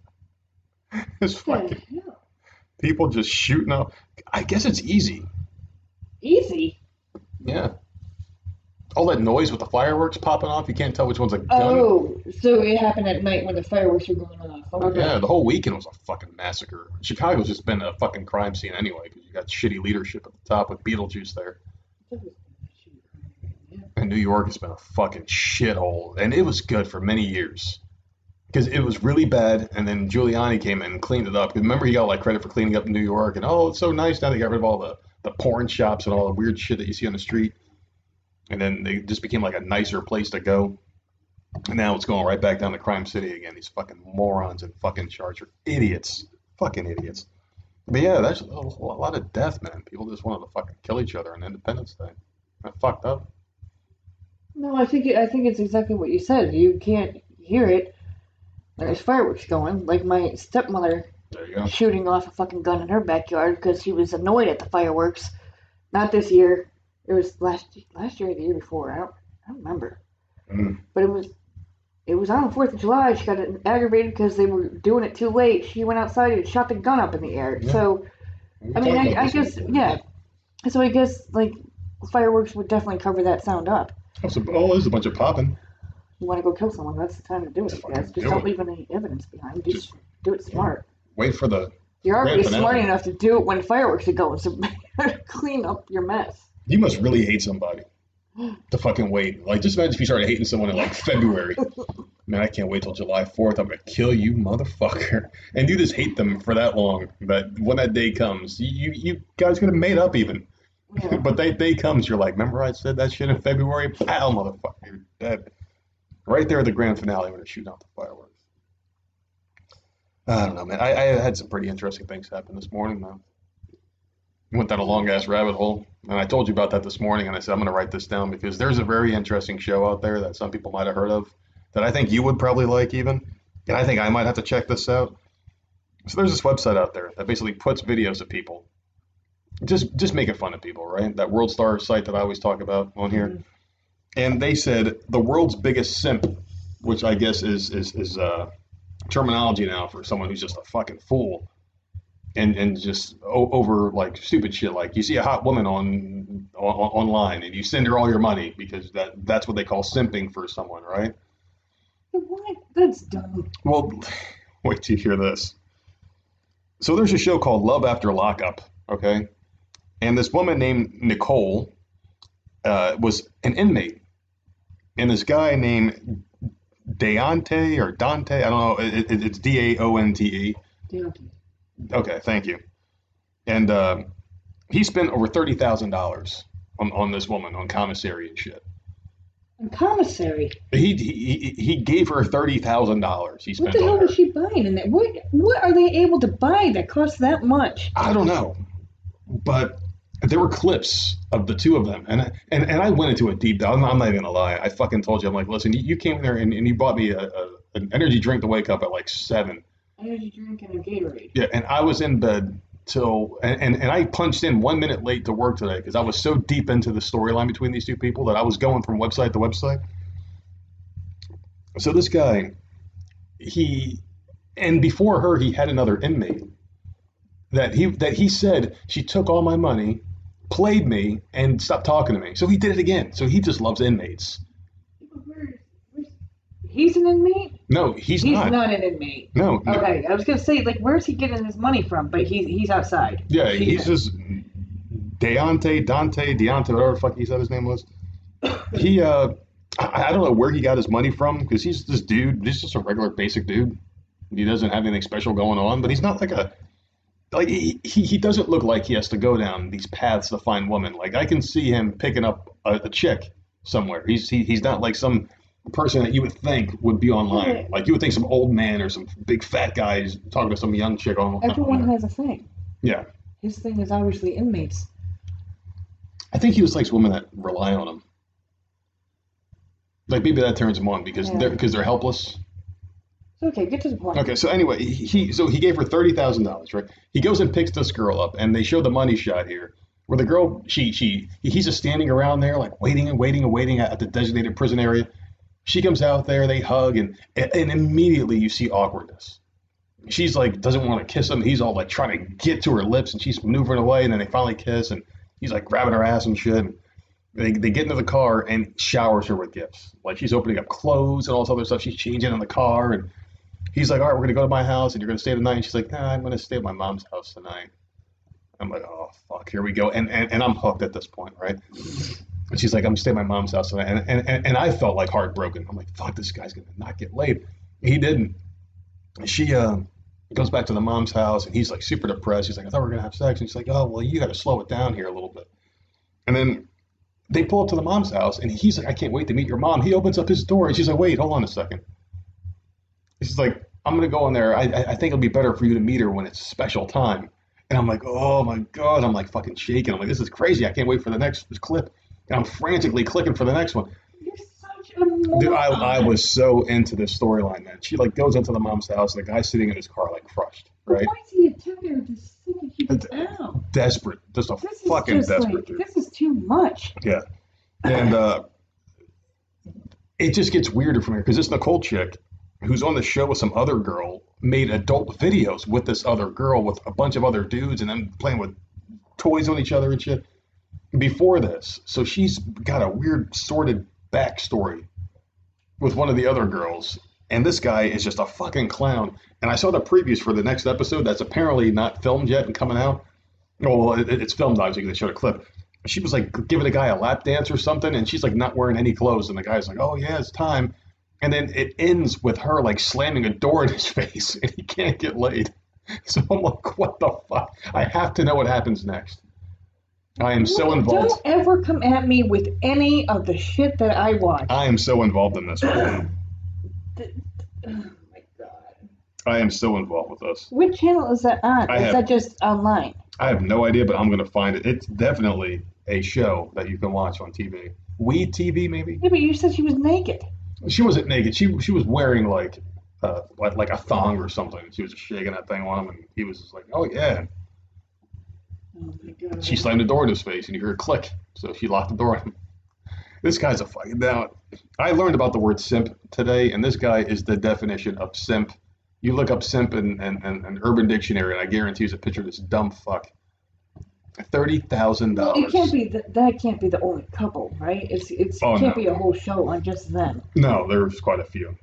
it's fucking people just shooting up. I guess it's easy. Easy. Yeah. All that noise with the fireworks popping off, you can't tell which one's a gun. Oh, so it happened at night when the fireworks were going off. Okay. Yeah, the whole weekend was a fucking massacre. Chicago's just been a fucking crime scene anyway you got shitty leadership at the top with Beetlejuice there. And New York has been a fucking shithole. And it was good for many years. Because it was really bad, and then Giuliani came in and cleaned it up. Remember, he got like credit for cleaning up New York, and oh, it's so nice now they got rid of all the the porn shops and all the weird shit that you see on the street. And then they just became like a nicer place to go. And now it's going right back down to Crime City again. These fucking morons in fucking charge are idiots. Fucking idiots. But yeah, that's a, lot of death, man. People just wanted to fucking kill each other on Independence Day. That fucked up. No, I think it, I think it's exactly what you said. You can't hear it. There's fireworks going. Like my stepmother There you go. shooting off a fucking gun in her backyard because she was annoyed at the fireworks. Not this year. It was last last year or the year before. I don't I don't remember. Mm. But it was it was on the Fourth of July. She got aggravated because they were doing it too late. She went outside and shot the gun up in the air. Yeah. So We I mean, I, I guess yeah. So I guess like fireworks would definitely cover that sound up. Oh, so, oh, there's a bunch of popping. You want to go kill someone? That's the time to do it. Guess. Just do don't it. leave any evidence behind. Just, Just- do it smart. Wait for the. You're already smart enough to do it when fireworks are going, so clean up your mess. You must really hate somebody to fucking wait. Like, just imagine if you started hating someone in like February. Man, I can't wait till July 4th. I'm gonna kill you, motherfucker. And you just hate them for that long. But when that day comes, you you, you guys could have made up even. Yeah. but that day comes, you're like, remember I said that shit in February? Pow, motherfucker, you're dead. Right there at the grand finale when they're shooting out the fireworks. I don't know, man. I, I had some pretty interesting things happen this morning, though. Went down a long ass rabbit hole, and I told you about that this morning. And I said I'm going to write this down because there's a very interesting show out there that some people might have heard of, that I think you would probably like even, and I think I might have to check this out. So there's this website out there that basically puts videos of people, just just making fun of people, right? That World Star site that I always talk about on here, Mhm. and they said the world's biggest simp, which I guess is is is uh, terminology now for someone who's just a fucking fool and and just o- over like stupid shit like you see a hot woman on, on online and you send her all your money because that that's what they call simping for someone right What? That's dumb. well wait till you hear this so there's a show called love after lockup okay and this woman named nicole uh, was an inmate and this guy named Deonte or Dante, I don't know. It, it, it's D A O N T E. Yeah. Okay, thank you. And uh, he spent over thirty thousand dollars on on this woman on commissary and shit. And commissary. He he, he gave her thirty thousand dollars. He spent. What the hell was she buying in there? What What are they able to buy that costs that much? I don't know, but there were clips of the two of them, and I- and and I went into a deep dive. I'm not, I'm not even gonna lie. I fucking told you. I'm like, listen, you, you came in there and, and you bought me a, a, an energy drink to wake up at like seven. Energy drink and a Gatorade. Yeah, and I was in bed till and, and, and I punched in one minute late to work today because I was so deep into the storyline between these two people that I was going from website to website. So this guy, he and before her he had another inmate that he that he said she took all my money, played me, and stopped talking to me. So he did it again. So he just loves inmates. He's an inmate. No, he's, He's not. not an inmate. No, no. Okay, I was gonna say like, where's he getting his money from? But he's he's outside. Yeah, he's in. just Deontay, Dante, Deontay, whatever the fuck he said his name was. He, uh, I, I don't know where he got his money from because he's this dude. He's just a regular basic dude. He doesn't have anything special going on, but he's not like a like he, he he doesn't look like he has to go down these paths to find women. Like I can see him picking up a, a chick somewhere. He's he, he's not like some person that you would think would be online. Like you would think some old man or some big fat guy is talking to some young chick on. Everyone has a thing. yeah. His thing is obviously inmates. I think he just likes women that rely on him. Like maybe that turns him on because Yeah. they're because they're helpless. Okay, get to the point. Okay, so anyway, he, so he gave her thirty thousand dollars, right? He goes and picks this girl up, and they show the money shot here, where the girl she she he's just standing around there like waiting and waiting and waiting at the designated prison area. She comes out there, they hug, and and immediately you see awkwardness. She's like doesn't want to kiss him. He's all like trying to get to her lips, and she's maneuvering away, and then they finally kiss, and he's like grabbing her ass and shit. They, they get into the car and showers her with gifts. Like she's opening up clothes and all this other stuff. She's changing in the car and he's like, all right, we're gonna go to my house and you're gonna stay the night. And she's like, nah, I'm gonna stay at my mom's house tonight. I'm like, oh fuck, here we go. And and, and I'm hooked at this point, right? And she's like, I'm gonna stay at my mom's house tonight. And, and and I felt like heartbroken. I'm like, fuck, this guy's gonna not get laid. He didn't. And She uh Goes back to the mom's house and he's like super depressed. He's like, I thought we were gonna have sex. And she's like, Oh well, you got to slow it down here a little bit. And then they pull up to the mom's house and he's like, I can't wait to meet your mom. He opens up his door and she's like, Wait, hold on a second. She's like, I'm gonna go in there. I I think it'll be better for you to meet her when it's special time. And I'm like, oh my god, I'm like fucking shaking. I'm like, this is crazy. I can't wait for the next clip. And I'm frantically clicking for the next one. You're such a moron. Dude, I, I was so into this storyline, man. She like goes into the mom's house, and the guy's sitting in his car like crushed, right? Why is he a tender sit and keep it? Desperate, just a This fucking just desperate like, dude. this is too much. Yeah, and uh, it just gets weirder from here because this Nicole chick, who's on the show with some other girl, made adult videos with this other girl with a bunch of other dudes, and then playing with toys on each other and shit. Before this, so she's got a weird sordid backstory with one of the other girls, and this guy is just a fucking clown. And I saw the previews for the next episode that's apparently not filmed yet and coming out. Oh, well, it, it's filmed obviously. They showed a clip. She was like giving a guy a lap dance or something, and she's like not wearing any clothes, and the guy's like, "Oh yeah, it's time." And then it ends with her like slamming a door in his face, and he can't get laid. So I'm like, "What the fuck?" I have to know what happens next. I am so involved. Don't ever come at me with any of the shit that I watch. I am so involved in this. one. Oh my god. I am so involved with this. Which channel is that on? I is have- that just online? I have no idea, but I'm going to find it. It's definitely a show that you can watch on TV. We TV, maybe. Yeah, but you said she was naked. She wasn't naked. She she was wearing like uh like, like a thong or something. She was just shaking that thing on him, and he was just like, "Oh yeah." She slammed the door in his face, and you hear a click. So she locked the door on him. This guy's a fucking now. I learned about the word simp today, and this guy is the definition of simp. You look up simp in, an Urban Dictionary, and I guarantee you, it's a picture of this dumb fuck. Thirty thousand Well, dollars. it can't be th- that can't be the only couple, right? It's it's Oh, it can't no. be a whole show on just them. No, there's quite a few.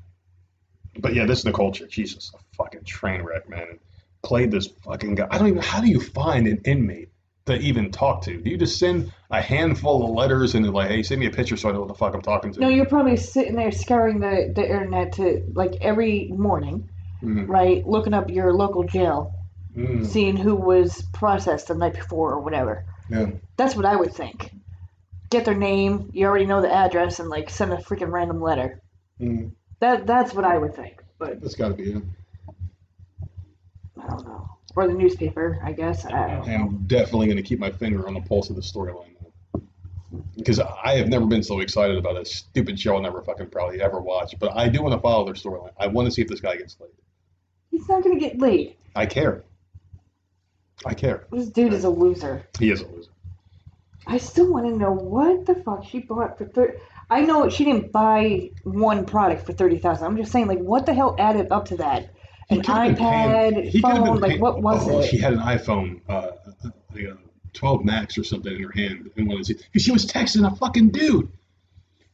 But yeah, this Nicole chick, she's just a fucking train wreck, man. Played this fucking guy. I don't even. How do you find an inmate to even talk to? Do you just send a handful of letters and like, hey, send me a picture so I know what the fuck I'm talking to? No, you're probably sitting there scouring the, the internet to like every morning, Mm, right? Looking up your local jail, mm, seeing who was processed the night before or whatever. yeah. That's what I would think. Get their name, you already know the address, and like send a freaking random letter. Mm, That that's what I would think. But that's got to be it. I don't know. Or the newspaper, I guess. I I'm definitely going to keep my finger on the pulse of the storyline. Because I have never been so excited about a stupid show I'll never fucking probably ever watch. But I do want to follow their storyline. I want to see if this guy gets laid. He's not gonna get laid. I care. I care. This dude is a loser. He is a loser. I still want to know what the fuck she bought for thirty. I know she didn't buy one product for thirty thousand. I'm just saying, like, what the hell added up to that? An He iPad, he phone, like, what was oh, it? She had an iPhone, uh, like a 12 Max or something in her hand, and see because she was texting a fucking dude.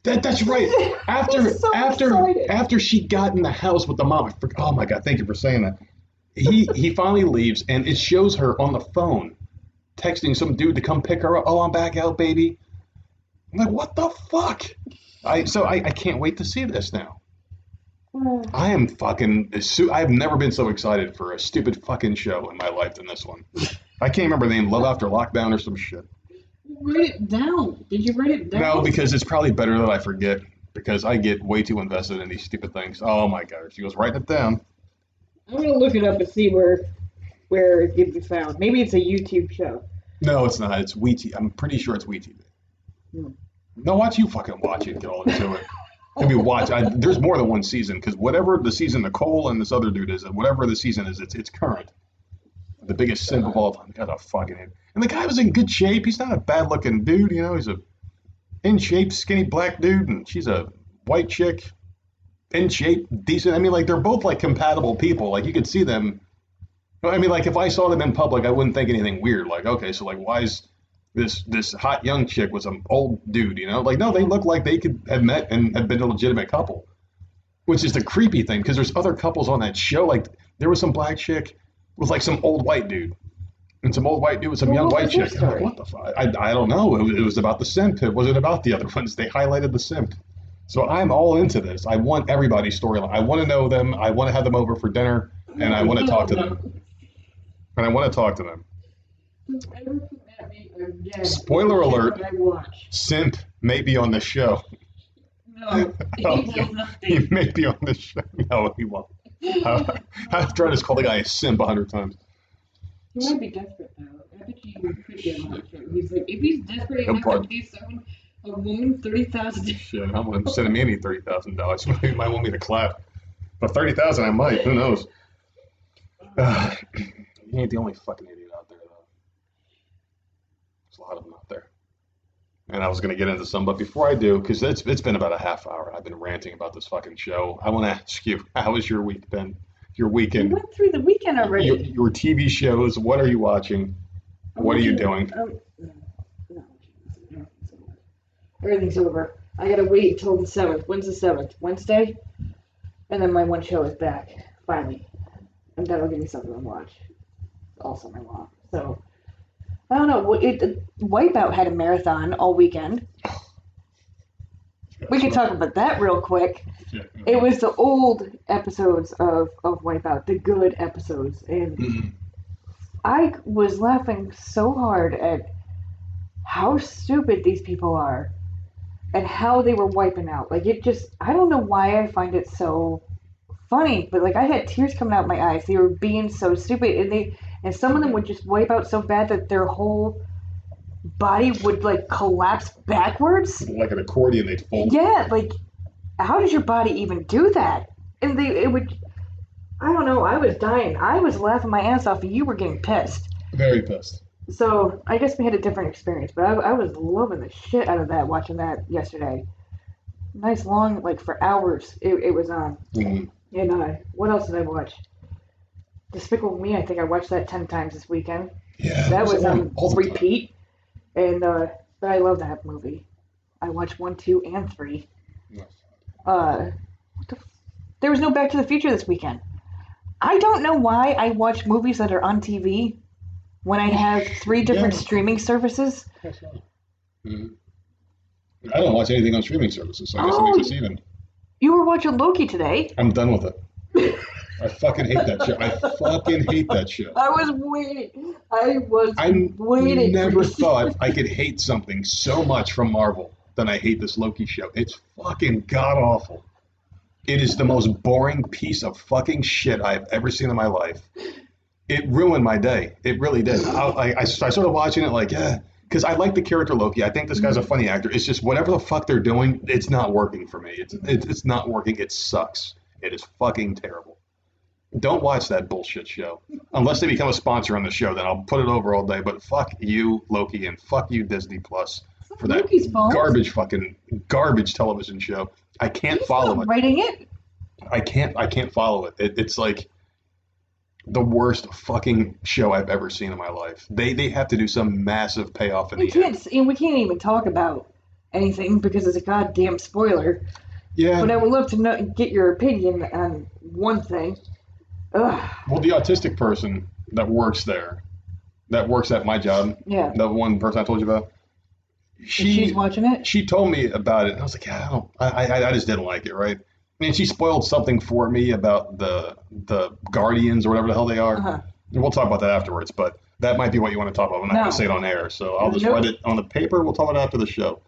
That, that's right. After so after excited. after she got in the house with the mom, for, oh my god, thank you for saying that. He he finally leaves, and it shows her on the phone texting some dude to come pick her up. Oh, I'm back out, baby. I'm like, what the fuck? I so I, I can't wait to see this now. I am fucking. I've never been so excited for a stupid fucking show in my life than this one. I can't remember the name. Love After Lockdown or some shit. write it down. Did you write it down? No, because it's probably better that I forget because I get way too invested in these stupid things. Oh my god, she goes writing it down. I'm gonna look it up and see where where it can be found. Maybe it's a YouTube show. No, it's not. It's WeTV. I'm pretty sure it's WeTV. Hmm. No, watch you fucking watch it get all into it. Maybe watch. I, there's more than one season because whatever the season Nicole and this other dude is, whatever the season is, it's it's current. The biggest simp of all time. Got a fucking. And the guy was in good shape. He's not a bad looking dude. You know, he's a in shape, skinny black dude, and she's a white chick, in shape, decent. I mean, like they're both like compatible people. Like you could see them. I mean, like if I saw them in public, I wouldn't think anything weird. Like, okay, so like, why is this this hot young chick with some old dude? You know, like no, they look like they could have met and have been a legitimate couple, which is the creepy thing because there's other couples on that show. Like there was some black chick with like some old white dude. And some old white dude with some Well, young white chick. Like, what the fuck? I, I don't know. It was, it was about the simp. It wasn't about the other ones. They highlighted the simp. So I'm all into this. I want everybody's storyline. I want to know them. I want to have them over for dinner. and I want to talk to them. And I want to talk to them. Ever come at me again. Spoiler alert. I. Simp may be on the show. No, he Oh, will not He may be on the show. No, he won't. Uh, I've tried to call the guy a simp a hundred times. He might be desperate though. I bet you could get him on show. He's like, if he's desperate enough to pay someone a woman thirty thousand. Shit, I'm gonna send him any thirty thousand dollars. He might want me to clap, but thirty thousand I might. Who knows? Uh, he ain't the only fucking idiot out there though. There's a lot of them out there. And I was gonna get into some, but before I do, because it's it's been about a half hour. I've been ranting about this fucking show. I want to ask you, how was your week been? Your We weekend? went through the weekend already. Your, your TV shows. What are you watching? What are you doing? Um, no, no, everything's over. I gotta wait until the seventh. When's the seventh? Wednesday, and then my one show is back finally, and that'll give me something to watch all summer long. So I don't know. It, it, Wipeout had a marathon all weekend. We could talk about that real quick. It was the old episodes of, of Wipeout, the good episodes, and Mhm. I was laughing so hard at how stupid these people are and how they were wiping out. Like it just I don't know why I find it so funny, but like I had tears coming out my eyes. They were being so stupid and they and some of them would just wipe out so bad that their whole body would like collapse backwards. Like an accordion, they'd fold. Yeah, like how does your body even do that? And they it would I don't know, I was dying. I was laughing my ass off and you were getting pissed. Very pissed. So I guess we had a different experience, but I, I was loving the shit out of that watching that yesterday. Nice long, like for hours, it, it was on. Mhm. And uh, what else did I watch? Despicable Me. I think I watched that ten times this weekend. Yeah, That was on on all the time. repeat, and uh, but I love that movie. I watched one, two, and three. Yes. Uh, what the f- there was no Back to the Future this weekend. I don't know why I watch movies that are on TV when I have three different Yeah. streaming services. Mhm. I don't watch anything on streaming services, so I guess Oh. it makes us even. You were watching Loki today. I'm done with it. I fucking hate that show. I fucking hate that show. I was waiting. I was I waiting. never thought I could hate something so much from Marvel than I hate this Loki show. It's fucking god awful. It is the most boring piece of fucking shit I've ever seen in my life. It ruined my day. It really did. I, I, I, I started watching it like, yeah, because I like the character Loki. I think this guy's a mm-hmm. funny actor. It's just whatever the fuck they're doing, it's not working for me. It's, it's, it's not working. It sucks. It is fucking terrible. Don't watch that bullshit show. Unless they become a sponsor on the show, then I'll put it over all day. But fuck you, Loki, and fuck you, Disney Plus, for that Loki's fault. garbage fucking garbage television show. I can't He's follow not it. writing it. I can't. I can't follow it. it. It's like the worst fucking show I've ever seen in my life. They they have to do some massive payoff in We the can't. end. And we can't even talk about anything because it's a goddamn spoiler. Yeah. But I would love to know, get your opinion on one thing. Ugh. Well, the autistic person that works there, that works at my job, Yeah. the one person I told you about, And she she's watching it. she told me about it, and I was like, yeah, I don't, I, I, I just didn't like it, right? I mean, she spoiled something for me about the the Guardians or whatever the hell they are. Uh-huh. We'll talk about that afterwards, but that might be what you want to talk about. I'm not going to say it on air, so I'll just Nope. write it on the paper. We'll talk about it after the show.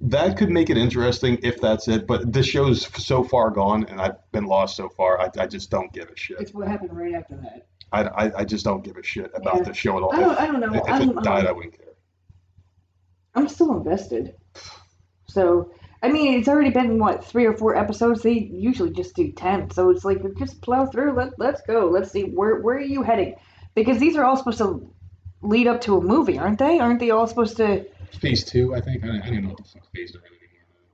That could make it interesting if that's it, but this show's so far gone, and I've been lost so far. I, I just don't give a shit. It's what happened right after that. I, I, I just don't give a shit about Yeah. the show at all. I don't- If- I don't know. If, I'm, it died, um, I wouldn't care. I'm still invested. So, I mean, it's already been what three or four episodes. They usually just do ten, so it's like just plow through. Let Let's go. Let's see where where are you heading? Because these are all supposed to lead up to a movie, aren't they? Aren't they all supposed to? Phase two, I think. I don't, I don't know what the fuck phase they're in anymore.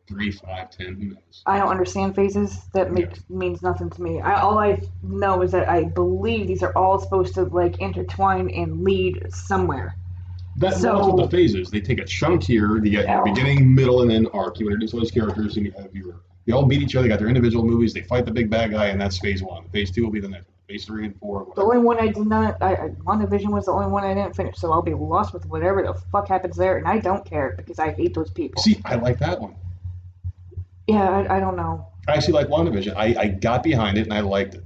Three, five, ten, who knows? I don't understand phases. That makes means nothing to me. I, all I know is that I believe these are all supposed to like intertwine and lead somewhere. That, So- that's what the phases. They take a chunk here. You get Yeah. beginning, middle, and then arc. You introduce all these characters, and you have your. They all meet each other. They got their individual movies. They fight the big bad guy, and that's phase one. Phase two will be the next. Phase three and four. The only one I did not, I, I WandaVision was the only one I didn't finish, so I'll be lost with whatever the fuck happens there, and I don't care because I hate those people. See, I like that one. Yeah, I, I don't know. I actually like WandaVision. I, I got behind it and I liked it.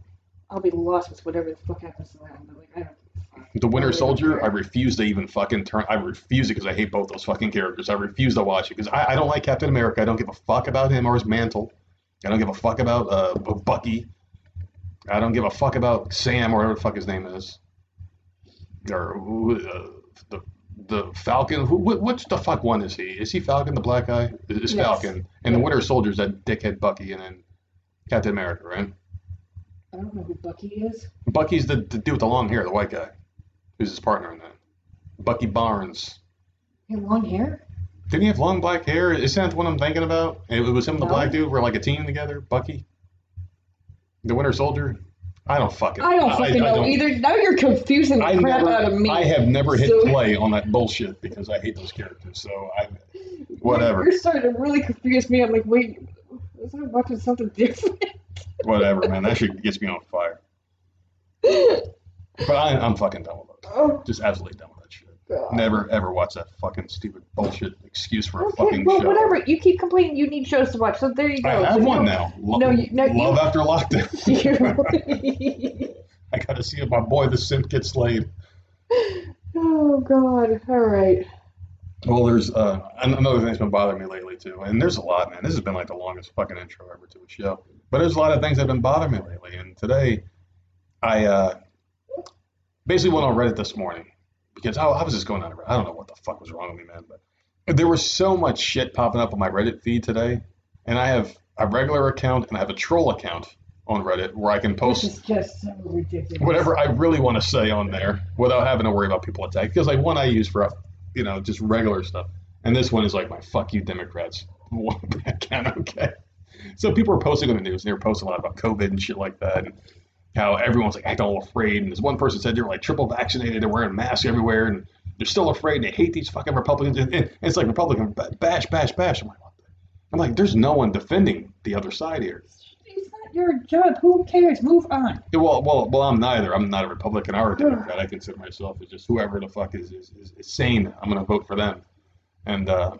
I'll be lost with whatever the fuck happens to that. But like, I don't. The Winter Soldier, I refuse to even fucking turn. I refuse it because I hate both those fucking characters. I refuse to watch it because I, I don't like Captain America. I don't give a fuck about him or his mantle. I don't give a fuck about uh, Bucky. I don't give a fuck about Sam or whatever the fuck his name is. Or uh, the the Falcon. Who? wh- Which the fuck one is he? Is he Falcon, the black guy? Is Yes. Falcon. And the Winter Soldier's that dickhead Bucky, and then Captain America, right? I don't know who Bucky is. Bucky's the, the dude with the long hair, the white guy, who's his partner in that. Bucky Barnes. He had long hair. Didn't he have long black hair? Isn't that what I'm thinking about? It was him and the No. black dude were like a team together. Bucky, the Winter Soldier. I don't fucking. I don't fucking know don't- either. Now you're confusing the I crap never, out of me. I have never hit So- play on that bullshit because I hate those characters. So I, whatever, You're starting to really confuse me. I'm like, wait, was I watching something different? whatever, man. That shit gets me on fire. But I, I'm fucking done with it. oh, Just absolutely done with shit. God. Never ever watch that fucking stupid bullshit excuse for a Okay, fucking well, show. whatever. You keep complaining you need shows to watch, so there you go. I have So one now. Lo- No, you- no, you- Love after lockdown. I gotta see if my boy the simp gets laid. oh God! All right. Well, there's uh, another thing that's been bothering me lately too, and there's a lot, man. This has been like the longest fucking intro ever to a show, but there's a lot of things that have been bothering me lately. And today, I uh, basically went on Reddit this morning because I, I was just going on. I don't know what the fuck was wrong with me, man, but there was so much shit popping up on my Reddit feed today, and I have a regular account and I have a troll account on Reddit where I can post so ridiculous. whatever I really want to say on there without having to worry about people attacking. Because like one I use for you know just regular stuff, and this one is like my fuck you Democrats one account. Okay, so people are posting on the news. and They were posting a lot about COVID and shit like that, and how everyone's like acting all afraid. And this one person said they're like triple vaccinated and wearing masks everywhere, and they're still afraid. And they hate these fucking Republicans, and, and it's like Republican bash, bash, bash. I'm like? I'm like, there's no one defending the other side here. It's not your job. Who cares? Move on. Yeah, Well, well, well. I'm neither. I'm not a Republican or a Democrat. I consider myself as just whoever the fuck is is, is, is sane. I'm gonna vote for them. And uh,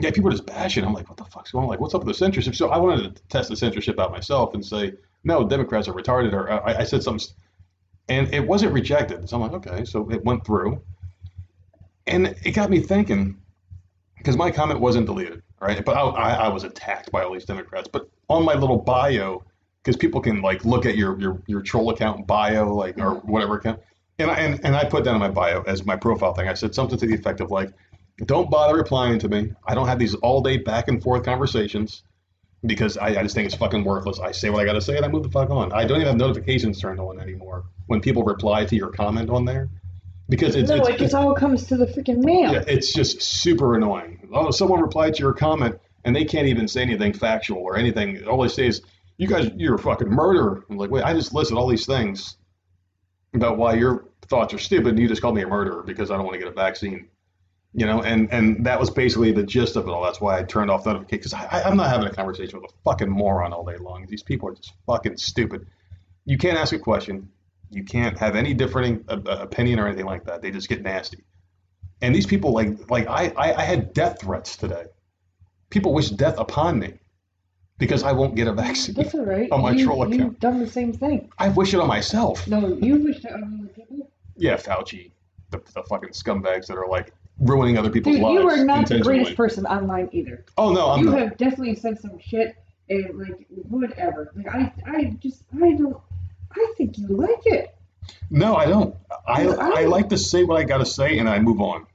yeah, people are just bashing. I'm like, what the fuck's going on? Like, what's up with the censorship? So I wanted to test the censorship out myself and say, no, Democrats are retarded. Or uh, I, I said something, and it wasn't rejected. So I'm like, okay. So it went through, and it got me thinking because my comment wasn't deleted, right? But I, I, was attacked by all these Democrats. But on my little bio, because people can like look at your your your troll account bio, like or whatever account, and I and, and I put down in my bio as my profile thing. I said something to the effect of like, "Don't bother replying to me. I don't have these all day back and forth conversations." Because I, I just think it's fucking worthless. I say what I gotta say and I move the fuck on. I don't even have notifications turned on anymore when people reply to your comment on there. Because it's, no, it's, it just all comes to the freaking mail. yeah, it's just super annoying. Oh, someone replied to your comment and they can't even say anything factual or anything. All they say is, "You guys, you're a fucking murderer." I'm like, wait, I just listed all these things about why your thoughts are stupid, and you just called me a murderer because I don't want to get a vaccine. You know, and and that was basically the gist of it all. That's why I turned off notifications. I, I'm not having a conversation with a fucking moron all day long. These people are just fucking stupid. You can't ask a question. You can't have any differing uh, uh, opinion or anything like that. They just get nasty. And these people, like, like I, I, I had death threats today. People wish death upon me because I won't get a vaccine. That's all right. On my you, troll account. You've done the same thing. I wish it on myself. No, you wish it on other people. Yeah, Fauci, the, the fucking scumbags that are like ruining other people's Dude, lives. you are not the greatest person online either. Oh no, I'm you not. have definitely said some shit and like whatever. Like I, I just, I don't. I think you like it. No, I don't. I I- I like to say what I got to say and I move on.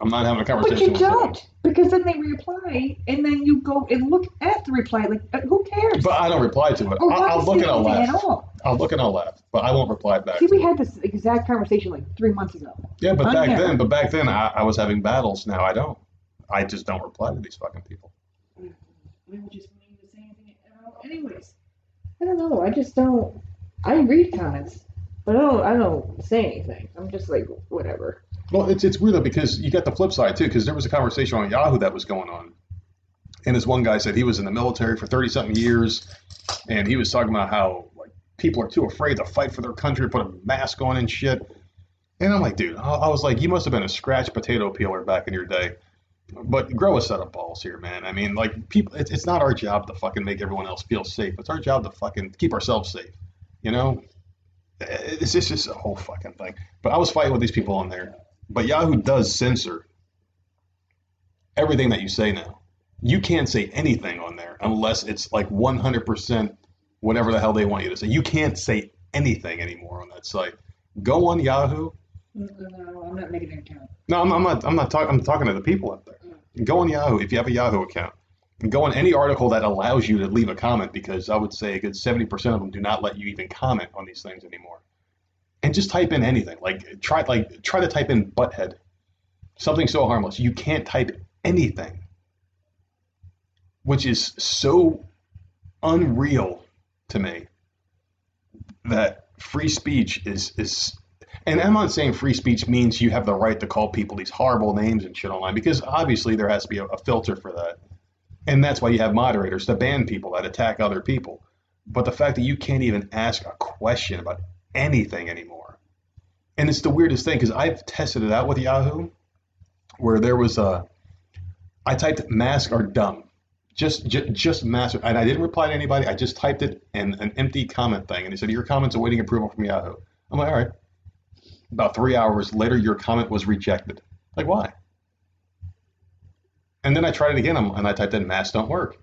I'm not having a conversation. But you don't, because then they reply, and then you go and look at the reply. Like, uh, who cares? But I don't reply to it. I'll, not I'll look and I'll laugh. At all. I'll look and I'll laugh, but I won't reply back. See, we had this exact conversation like three months ago. Yeah, but back here. then, but back then I, I was having battles. Now I don't. I just don't reply to these fucking people. We were just wanting to say anything. Anyways, I don't know. I just don't. I read comments, but I don't. I don't say anything. I'm just like whatever. Well, it's it's weird though because you got the flip side too. Because there was a conversation on Yahoo that was going on, and this one guy said he was in the military for thirty something years, and he was talking about how like people are too afraid to fight for their country, put a mask on and shit. And I'm like, dude, I was like, you must have been a scratch potato peeler back in your day. But grow a set of balls here, man. I mean, like people, it's, it's not our job to fucking make everyone else feel safe. It's our job to fucking keep ourselves safe. You know, It's just, just a whole fucking thing. But I was fighting with these people on there. But Yahoo does censor everything that you say now. You can't say anything on there unless it's like 100% whatever the hell they want you to say. You can't say anything anymore on that site. Go on Yahoo. No, I'm not making an account. No, I'm, I'm not. I'm not talking. I'm talking to the people out there. Mm. Go on Yahoo if you have a Yahoo account. Go on any article that allows you to leave a comment because I would say a good 70% of them do not let you even comment on these things anymore. And just type in anything. Like try like try to type in butthead. Something so harmless. You can't type anything. Which is so unreal to me that free speech is is and I'm not saying free speech means you have the right to call people these horrible names and shit online because obviously there has to be a, a filter for that. And that's why you have moderators to ban people that attack other people. But the fact that you can't even ask a question about anything anymore. And it's the weirdest thing because I've tested it out with Yahoo where there was a I typed mask or dumb. Just, just just mask and I didn't reply to anybody. I just typed it in an empty comment thing and they said your comment's awaiting approval from Yahoo. I'm like, all right. About three hours later, your comment was rejected. Like, why? And then I tried it again and I typed in masks don't work.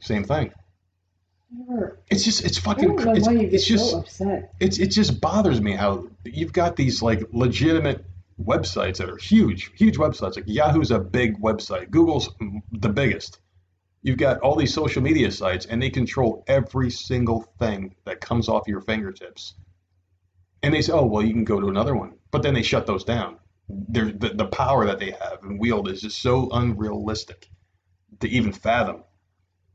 Same thing. It's just, it's fucking, it's, why you get it's just, so upset. it's, it just bothers me how you've got these like legitimate websites that are huge, huge websites. Like Yahoo's a big website, Google's the biggest. You've got all these social media sites and they control every single thing that comes off your fingertips. And they say, oh, well, you can go to another one. But then they shut those down. The, the power that they have and wield is just so unrealistic to even fathom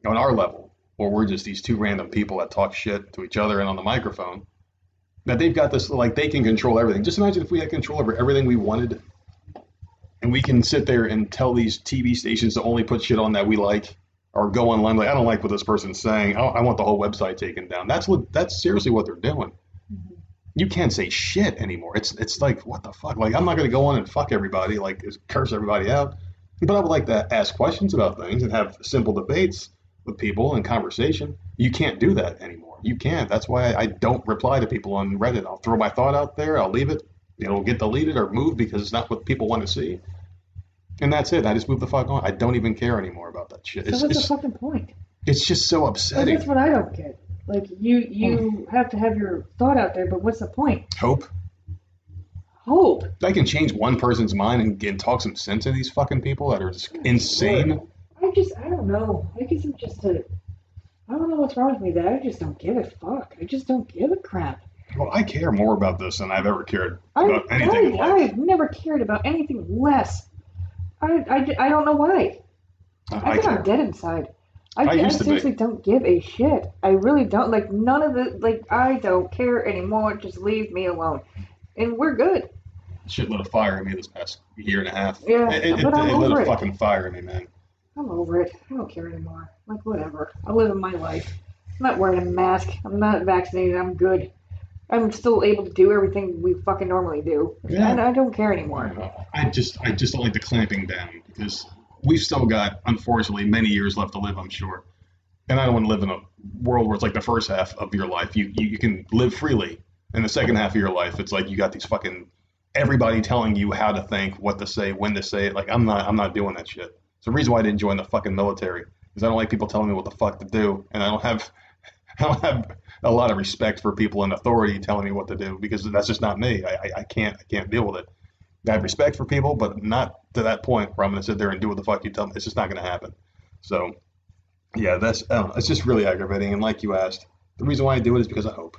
on our level, where we're just these two random people that talk shit to each other and on the microphone, that they've got this, like, they can control everything. Just imagine if we had control over everything we wanted and we can sit there and tell these TV stations to only put shit on that we like or go online like I don't like what this person's saying. I, I want the whole website taken down. That's what that's seriously what they're doing. Mm-hmm. You can't say shit anymore. It's it's like what the fuck? Like I'm not gonna go on and fuck everybody, like curse everybody out. But I would like to ask questions about things and have simple debates with people and conversation. You can't do that anymore. You can't. That's why I don't reply to people on Reddit. I'll throw my thought out there. I'll leave it. It'll get deleted or moved because it's not what people want to see. And that's it. I just move the fuck on. I don't even care anymore about that shit. So It's, what's it's, the fucking point? it's just so Like, upsetting. that's what I don't get. Like you, you hmm. have to have your thought out there, but what's the point? Hope. Hope. I can change one person's mind and, and talk some sense into these fucking people that are just insane. I just, I don't know. I guess I'm just a. I don't know what's wrong with me that I just don't give a fuck. I just don't give a crap. Well, I care more about this than I've ever cared I, about anything in I, life. I've never cared about anything less. I, I, I don't know why. Uh, I, I think care. I'm dead inside. I, I I, be. seriously don't give a shit. I really don't. Like none of the like. I don't care anymore. Just leave me alone, and we're good. Shit lit a fire in me this past year and a half. Yeah, it, it, but it, I'm it lit over a fucking fire in me, man. I'm over it. I don't care anymore. Like whatever. I live in my life. I'm not wearing a mask. I'm not vaccinated. I'm good. I'm still able to do everything we fucking normally do. Yeah. And I don't care anymore. I just I just don't like the clamping down because we've still got unfortunately many years left to live. I'm sure, and I don't want to live in a world where it's like the first half of your life you you, you can live freely, and the second half of your life it's like you got these fucking everybody telling you how to think, what to say, when to say it. Like I'm not I'm not doing that shit. It's the reason why I didn't join the fucking military because I don't like people telling me what the fuck to do, and I don't have I don't have a lot of respect for people in authority telling me what to do because that's just not me. I, I, I can't I can't deal with it. I have respect for people, but not to that point where I'm going to sit there and do what the fuck you tell me. It's just not going to happen. So, yeah, that's I know, it's just really aggravating. And like you asked, the reason why I do it is because I hope.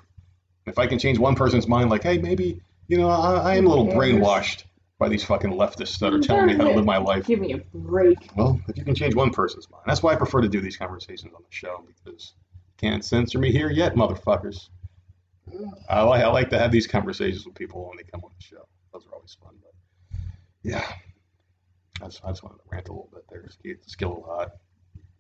If I can change one person's mind, like, hey, maybe you know I, I am a little brainwashed by these fucking leftists that are telling me how to live my life. Give me a break. Well, if you can change one person's mind, that's why I prefer to do these conversations on the show because you can't censor me here yet, motherfuckers. I like I like to have these conversations with people when they come on the show. Those are always fun. But yeah, I just, I just wanted to rant a little bit there. Skill a lot.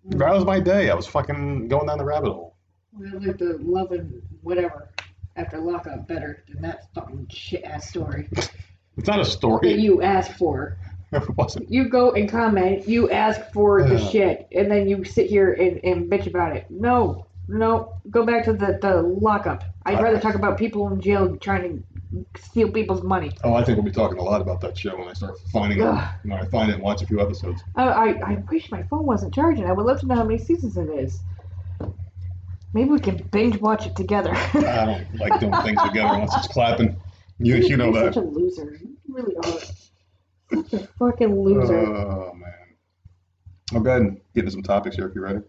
Mm. That was my day. I was fucking going down the rabbit hole. I like the love and whatever after lockup better than that fucking shit ass story It's not a story. that you asked for. it wasn't. You go and comment, you ask for the Yeah. shit, and then you sit here and, and bitch about it. No, no, go back to the, the lockup. I'd rather talk about people in jail trying to steal people's money. Oh, I think we'll be talking a lot about that show when I start finding it. Ugh. When I find it and watch a few episodes. I, I, I wish my phone wasn't charging. I would love to know how many seasons it is. Maybe we can binge watch it together. I don't like doing things together unless it's clapping. You, you know that. such a loser. You really are. Such a fucking loser. Oh man. I'll go ahead and get into some topics here if you're ready.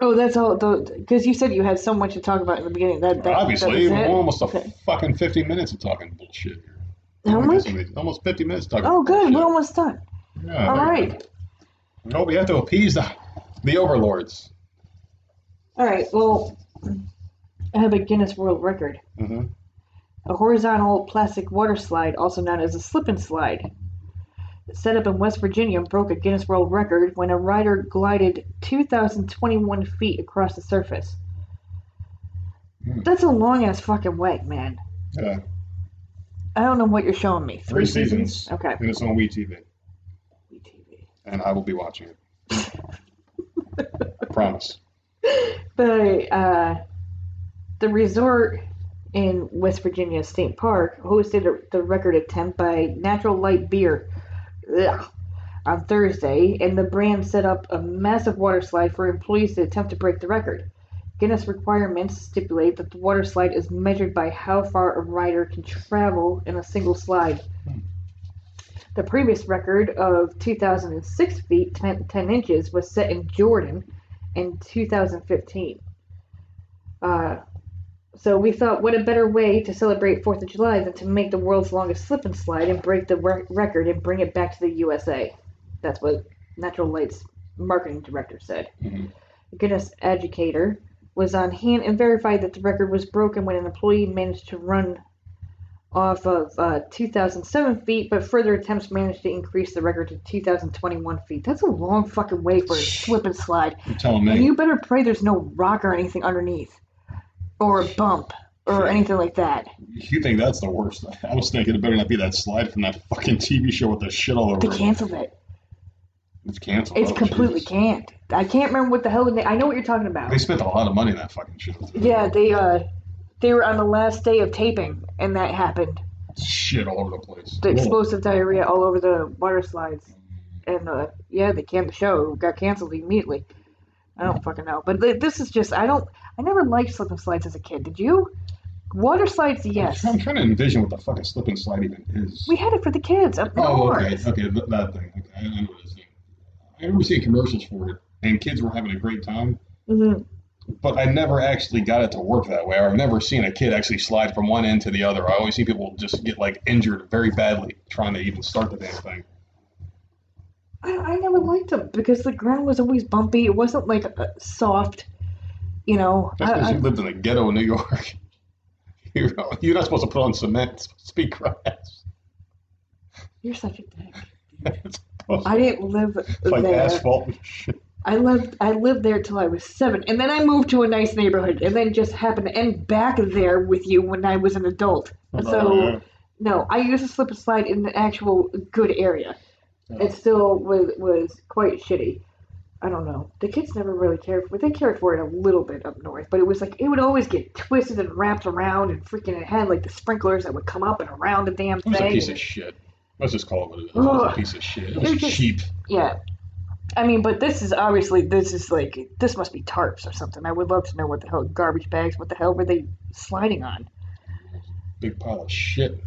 oh, that's all. Because you said you had so much to talk about in the beginning. That, that Obviously, that we're almost a Okay. fucking 50 minutes of talking bullshit here. How much? Almost 50 minutes talking Oh, good. bullshit. We're almost done. Yeah, All right. No, we have to appease the, the overlords. All right. Well, I have a Guinness World Record. hmm A horizontal plastic water slide, also known as a slip and slide, set up in West Virginia, broke a Guinness World Record when a rider glided 2,021 feet across the surface. Hmm. That's a long ass fucking way, man. Yeah, I don't know what you're showing me. three seasons. Okay. And it's on WeTV. WeTV. And I will be watching it. I promise. The uh, the resort in West Virginia State Park hosted a, the record attempt by Natural Light Beer ugh, on Thursday, and the brand set up a massive water slide for employees to attempt to break the record. Guinness requirements stipulate that the water slide is measured by how far a rider can travel in a single slide. The previous record of 2,006 feet 10, 10 inches was set in Jordan in 2015. Uh, so we thought, what a better way to celebrate Fourth of July than to make the world's longest slip and slide and break the re- record and bring it back to the USA. That's what Natural Light's marketing director said. Mhm. The Guinness educator was on hand and verified that the record was broken when an employee managed to run off of uh, 2,007 feet, but further attempts managed to increase the record to 2,021 feet. That's a long fucking way for a slip and slide. You're telling me. And you better pray there's no rock or anything underneath, or a bump, or anything like that. You think that's the worst? I was thinking it better not be that slide from that fucking TV show with the shit all over They canceled it. It's canceled. It's Oh, completely Jesus. canned. I can't remember what the hell. the na- I know what you're talking about. They spent a lot of money on that fucking show. Yeah, they uh, they were on the last day of taping, and that happened. Shit all over the place. The Cool. explosive diarrhea all over the water slides, and uh, yeah, they canned the show. Got canceled immediately. I don't fucking know, but th- this is just I don't. I never liked slip and slides as a kid. Did you? Water slides, yes. I'm trying to envision what the fucking slip and slide even is. We had it for the kids up Oh, okay, okay, th- that thing. Okay, I know what it is. I remember seeing commercials for it, and kids were having a great time. hmm But I never actually got it to work that way. I've never seen a kid actually slide from one end to the other. I always see people just get like injured very badly trying to even start the damn thing. I, I never liked them because the ground was always bumpy. It wasn't like uh, soft, you know. That's I- because you lived in a ghetto in New York. You're, you're not supposed to put on cement. Speak grass. you're such a dick. I didn't live like there. asphalt and shit. I lived I lived there till I was seven, and then I moved to a nice neighborhood, and then just happened to end back there with you when I was an adult. Oh, So no, I used to slip and slide in the actual good area. It still was was quite shitty. I don't know. The kids never really cared for it. They cared for it a little bit up north, but it was like it would always get twisted and wrapped around, and freaking it had like the sprinklers that would come up and around the damn It was a piece of shit. Let's just call it what it is. It was a piece of shit. It was just- cheap. Yeah. I mean, but this is obviously this is like this must be tarps or something. I would love to know what the hell garbage bags. What the hell were they sliding on? Big pile of shit.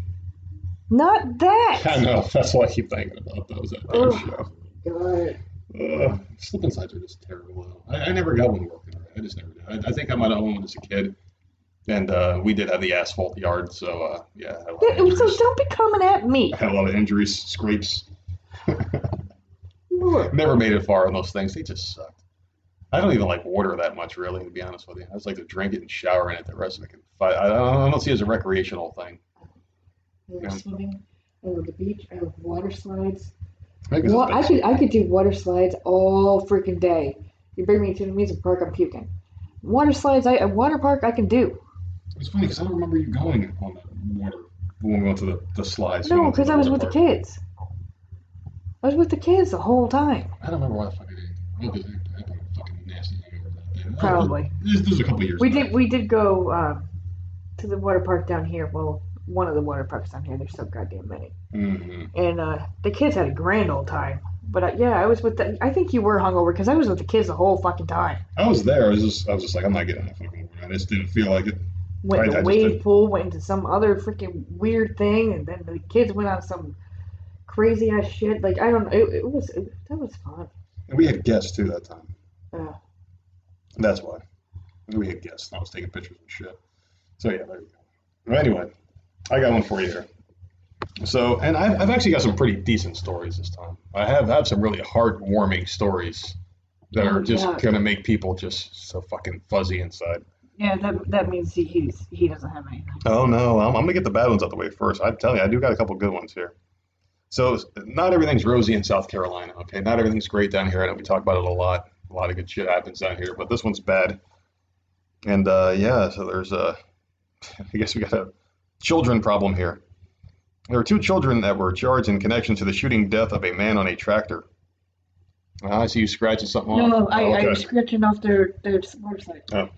Not that. I know. That's why I keep thinking about those. That damn show. God. Ugh, slip and slides are just terrible. I, I never got one working. right. I just never did. I, I think I might have owned one as a kid, and uh, we did have the asphalt yard. So uh, yeah, I had a lot of Yeah, so don't be coming at me. I had a lot of injuries, scrapes. Never made it far on those things. They just sucked. I don't even like water that much, really, to be honest with you. I just like to drink it and shower in it. The rest of it can fight. I don't, I don't see it as a recreational thing. I love swimming. I love the beach. I love water slides. I Well, I could I could do water slides all freaking day. You bring me to the amusement park, I'm puking. Water slides, I a water park I can do. It's funny because I don't remember you going on that water when we went to the, the slides. No, We went to because I was with the kids. I was with the kids the whole time. I don't remember why the fuck I did. I had a fucking nasty hangover. Probably. This, this was a couple years. We back. did we did go um, to the water park down here. Well, one of the water parks down here. There's so goddamn many. Mhm. And uh, the kids had a grand old time. But uh, yeah, I was with the. I think you were hungover because I was with the kids the whole fucking time. I was there. I was just, I was just like, I'm not getting that fucking. I just didn't feel like it. Went Right, to I wave pool, went into some other freaking weird thing, and then the kids went on some crazy ass shit. Like I don't. It, it was it, that was fun. And we had guests too that time. Uh, That's why. We had guests. I was taking pictures and shit. So yeah, there you go. Well, anyway, I got one for you here. So, and I've, I've actually got some pretty decent stories this time. I have have some really heartwarming stories that Oh, are just yeah. gonna make people just so fucking fuzzy inside. yeah, that that means he he's, he doesn't have anything. Oh no, I'm, I'm gonna get the bad ones out the way first. I tell you, I do got a couple good ones here. So not everything's rosy in South Carolina. Okay, not everything's great down here. I know we talk about it a lot. A lot of good shit happens down here, but this one's bad. And uh, yeah, so there's a, I guess we got a children problem here. There were two children that were charged in connection to the shooting death of a man on a tractor. Ah, I see you scratching something off. No, I, Oh, I okay. was scratching off their their website.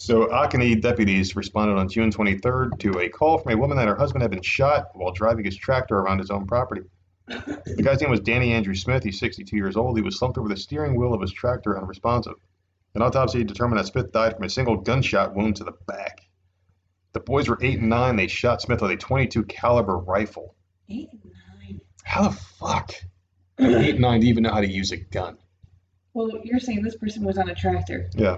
So, Aiken deputies responded on June 23rd to a call from a woman that her husband had been shot while driving his tractor around his own property. The guy's name was Danny Andrew Smith. He's 62 years old. He was slumped over the steering wheel of his tractor unresponsive. An autopsy determined that Smith died from a single gunshot wound to the back. The boys were eight and nine. They shot Smith with a 22 caliber rifle. Eight and nine. How the fuck? Eight and nine, you even know how to use a gun? Well, you're saying this person was on a tractor. Yeah.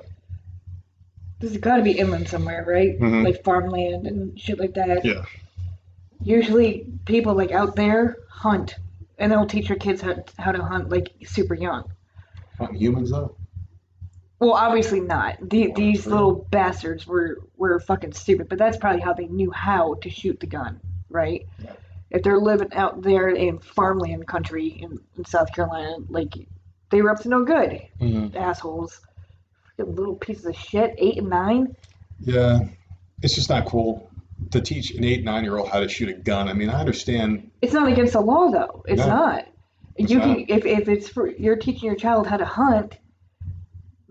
This has got to be inland somewhere, right? Mhm. Like farmland and shit like that. Yeah. Usually, people like out there hunt, and they'll teach their kids how, how to hunt like super young. Hunting humans though. Well, obviously not. The, these little bastards were were fucking stupid, but that's probably how they knew how to shoot the gun, right? Yeah. If they're living out there in farmland country in, in South Carolina, like they were up to no good, Mm-hmm. assholes. Little pieces of shit, eight and nine. Yeah, it's just not cool to teach an eight, nine year old how to shoot a gun. I mean, I understand. It's not against the law though. It's No. not. It's you not. can if if it's for you're teaching your child how to hunt,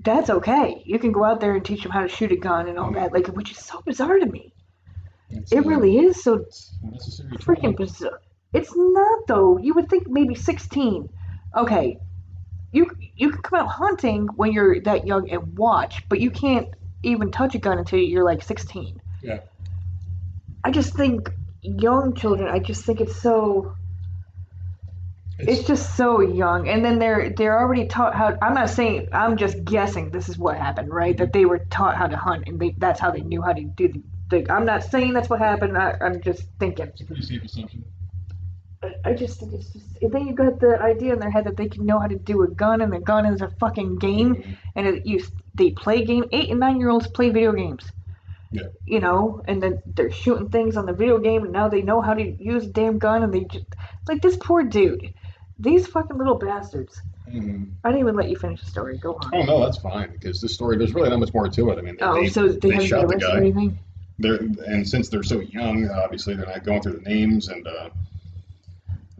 that's okay. You can go out there and teach them how to shoot a gun and all that. Like, which is so bizarre to me. It really is so freaking bizarre. It's not though. You would think maybe 16. Okay, you you can come out hunting when you're that young and watch, but you can't even touch a gun until you're like 16. Yeah. I just think young children. I just think it's so. It's just so young, and then they're they're already taught how. I'm not saying. I'm just guessing. This is what happened, right? That they were taught how to hunt, and they, that's how they knew how to do the. I'm not saying that's what happened. I, I'm just thinking. It's a pretty safe assumption. I- I just think it's just. Then you got the idea in their head that they can know how to do a gun, and the gun is a fucking game, mm-hmm. and it, you they play game. Eight and nine year olds play video games. Yeah. You know, and then they're shooting things on the video game, and now they know how to use a damn gun, and they just like this poor dude. These fucking little bastards. hmm I didn't even let you finish the story. Go on. Oh no, that's fine because this story there's really not much more to it. I mean, Oh, they, so they, they haven't shot the arrested or anything? They're and since they're so young, obviously they're not going through the names and. Uh,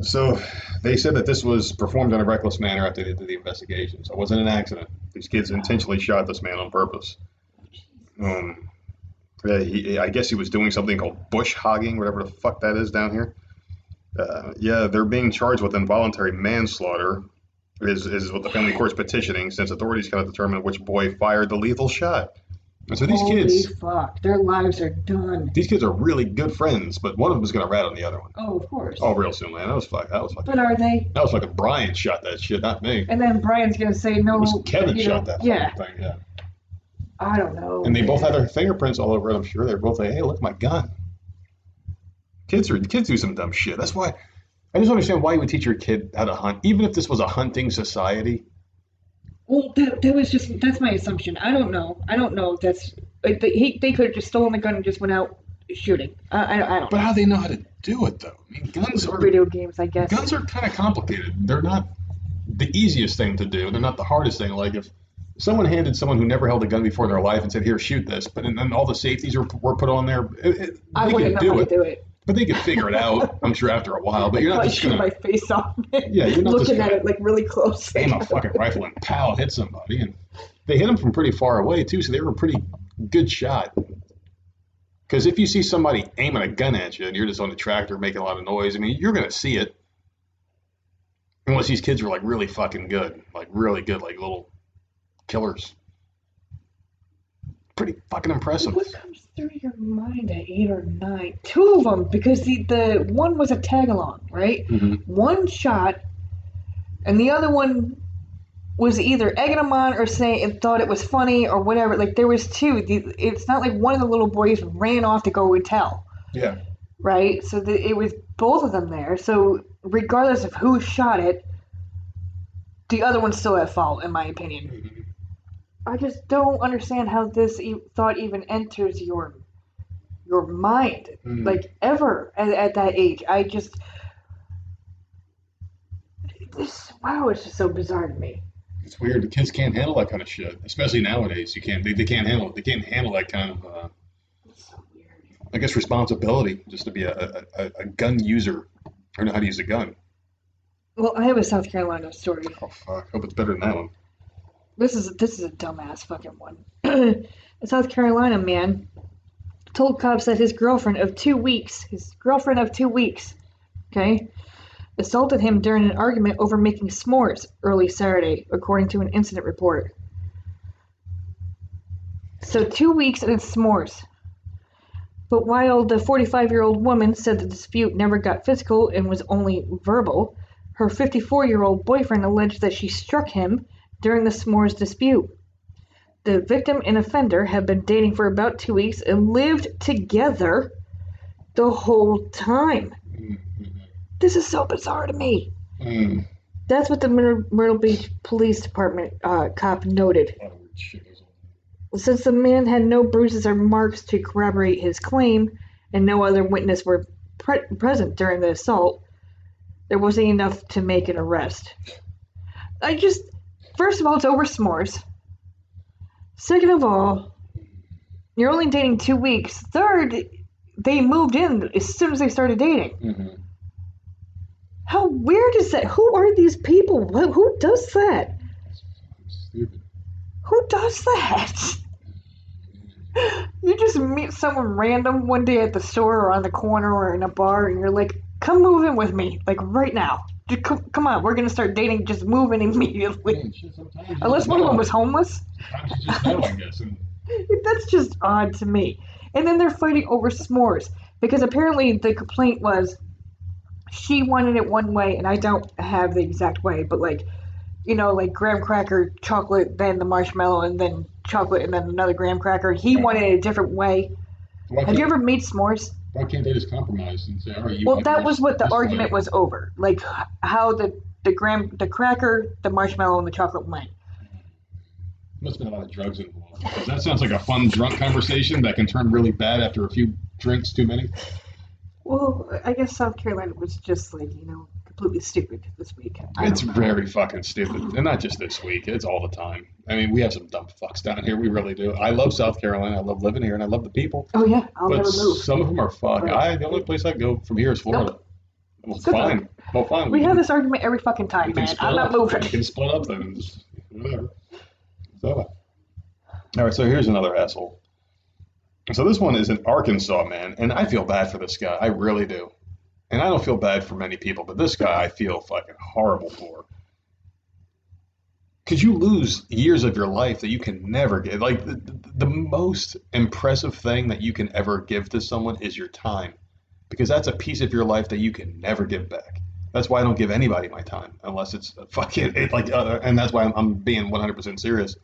so they said that this was performed in a reckless manner after they did the investigation. So it wasn't an accident. These kids intentionally shot this man on purpose. Um, he, I guess he was doing something called bush hogging, whatever the fuck that is down here. Uh, yeah, they're being charged with involuntary manslaughter, is, is what the family court's petitioning, since authorities cannot determine which boy fired the lethal shot. And so these Holy kids, fuck, their lives are done. these kids are really good friends, but one of them is going to rat on the other one. Oh, of course. Oh, real soon, man. That was fuck. That was fucking. But are they? That was fucking Brian shot that shit, not me. And then Brian's gonna say no. It was Kevin you shot know, that Yeah, thing. Yeah. I don't know. And they both man. had their fingerprints all over it. I'm sure they're both like, "Hey, look my gun." Kids are kids do some dumb shit. That's why I just don't understand why you would teach your kid how to hunt, even if this was a hunting society. Well, that, that was just that's my assumption. I don't know. I don't know. That's they, he, they could have just stolen the gun and just went out shooting. I, I, I don't. But know. how do they know how to do it though? I mean, guns are Video games, I guess. guns are kind of complicated. They're not the easiest thing to do. They're not the hardest thing. Like if someone handed someone who never held a gun before in their life and said, "Here, shoot this," but and then all the safeties were, were put on there, it, it, I they wouldn't know do how it. to do it. But they could figure it out. I'm sure after a while. But you're not Probably just gonna my face off. Yeah, you're not just looking at gonna it like really close. aim a fucking rifle and pow hit somebody. And they hit them from pretty far away too, so they were a pretty good shot. Because if you see somebody aiming a gun at you and you're just on the tractor making a lot of noise, I mean, you're gonna see it. Unless these kids were like really fucking good, like really good, like little killers. Pretty fucking impressive. What comes through your mind at eight or nine? Two of them, because the, the one was a tag along, right? Mhm. One shot, and the other one was either egging him on or saying and thought it was funny or whatever. Like there was two. It's not like one of the little boys ran off to go and tell, Yeah. right? So the, it was both of them there. So regardless of who shot it, the other one's still at fault, in my opinion. I just don't understand how this e- thought even enters your your mind, Mm. like ever at, at that age. I just this wow, it's just so bizarre to me. It's weird. The kids can't handle that kind of shit, especially nowadays. You can't. They, they can't handle. They can't handle that kind of. Uh, It's so weird. I guess responsibility just to be a, a, a, a gun user or know how to use a gun. Well, I have a South Carolina story. Oh fuck! Hope it's better than that one. This is this is a dumbass fucking one. a South Carolina man told cops that his girlfriend of two weeks, his girlfriend of two weeks, okay, assaulted him during an argument over making s'mores early Saturday, according to an incident report. So two weeks and it's s'mores. But while the 45 year old woman said the dispute never got physical and was only verbal, her 54 year old boyfriend alleged that she struck him during the s'mores dispute. The victim and offender have been dating for about two weeks and lived together the whole time. This is so bizarre to me. Mm. That's what the Myrtle, Myrtle Beach Police Department uh, cop noted. A lot of weird shit goes on. Since the man had no bruises or marks to corroborate his claim, and no other witness were pre- present during the assault, there wasn't enough to make an arrest. I just, first of all, it's over s'mores. Second of all, you're only dating two weeks. Third, they moved in as soon as they started dating. Mhm. How weird is that? Who are these people? Who who does that? Stupid. Who does that? You just meet someone random one day at the store or on the corner or in a bar, and you're like, "Come move in with me, like right now. Just come, come on, we're gonna start dating. Just moving immediately." Man, shit, Unless one of them was homeless, Sometimes just know, I guess. And that's just odd to me. And then they're fighting over s'mores because apparently the complaint was she wanted it one way, and I don't have the exact way, but like, you know, like graham cracker, chocolate, then the marshmallow, and then chocolate, and then another graham cracker. He wanted it a different way. Have you ever made s'mores? Why can't they just compromise and say, all right, you Well, that was what the this way. argument was over. Like how the the graham, the cracker, the marshmallow, and the chocolate went. Must have been a lot of drugs involved. Because that sounds like a fun drunk conversation that can turn really bad after a few drinks too many. Well, I guess South Carolina was just like you know completely stupid this week. I It's very fucking stupid. And not just this week, it's all the time. I mean, we have some dumb fucks down here. We really do. I love South Carolina. I love living here and I love the people. Oh yeah, I'll but never move. some of them are fucking. Right. I, the only place I go from here is Florida. Well, Good fine. Well, fine. We can- have this argument every fucking time, we can man. I'm not up. moving. We can split up then. just- Whatever. So, all right, so here's another asshole. So this one is in Arkansas, man, and I feel bad for this guy. I really do. And I don't feel bad for many people, but this guy I feel fucking horrible for. Because you lose years of your life that you can never get. Like, the, the, most impressive thing that you can ever give to someone is your time. Because that's a piece of your life that you can never give back. That's why I don't give anybody my time unless it's fucking it, like, uh, and that's why I'm, I'm being 100% serious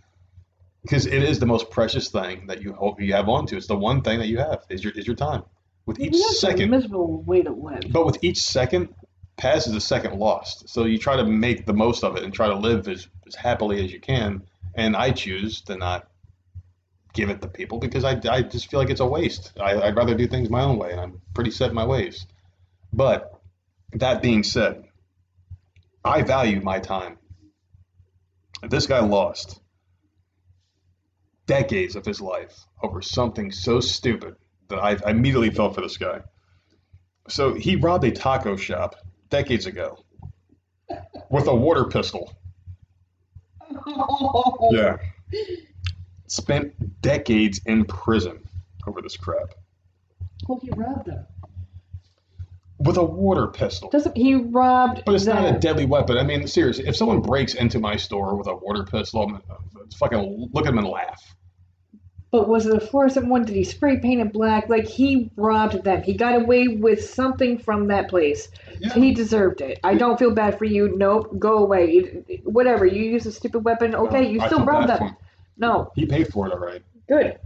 because it is the most precious thing that you hope you have onto. It's the one thing that you have is your is your time. With each That's a second, miserable way to live. but with each second passes a second lost. So you try to make the most of it and try to live as, as happily as you can. And I choose to not give it to people because I, I just feel like it's a waste. I, I'd rather do things my own way, and I'm pretty set in my ways. But that being said, I value my time. This guy lost decades of his life over something so stupid that I, I immediately felt for this guy. So he robbed a taco shop decades ago with a water pistol. Yeah. spent decades in prison over this crap Well, he robbed them. with a water pistol. Doesn't he robbed? But it's not a deadly weapon. I mean, seriously, if someone breaks into my store with a water pistol, I'm gonna fucking look at them and laugh. But was it a fluorescent one? Did he spray paint it black? Like he robbed them. He got away with something from that place. Yeah. He deserved it. I don't feel bad for you. Nope. Go away. Whatever. You use a stupid weapon. Okay. You I still robbed them. No. He paid for it, all right. Good.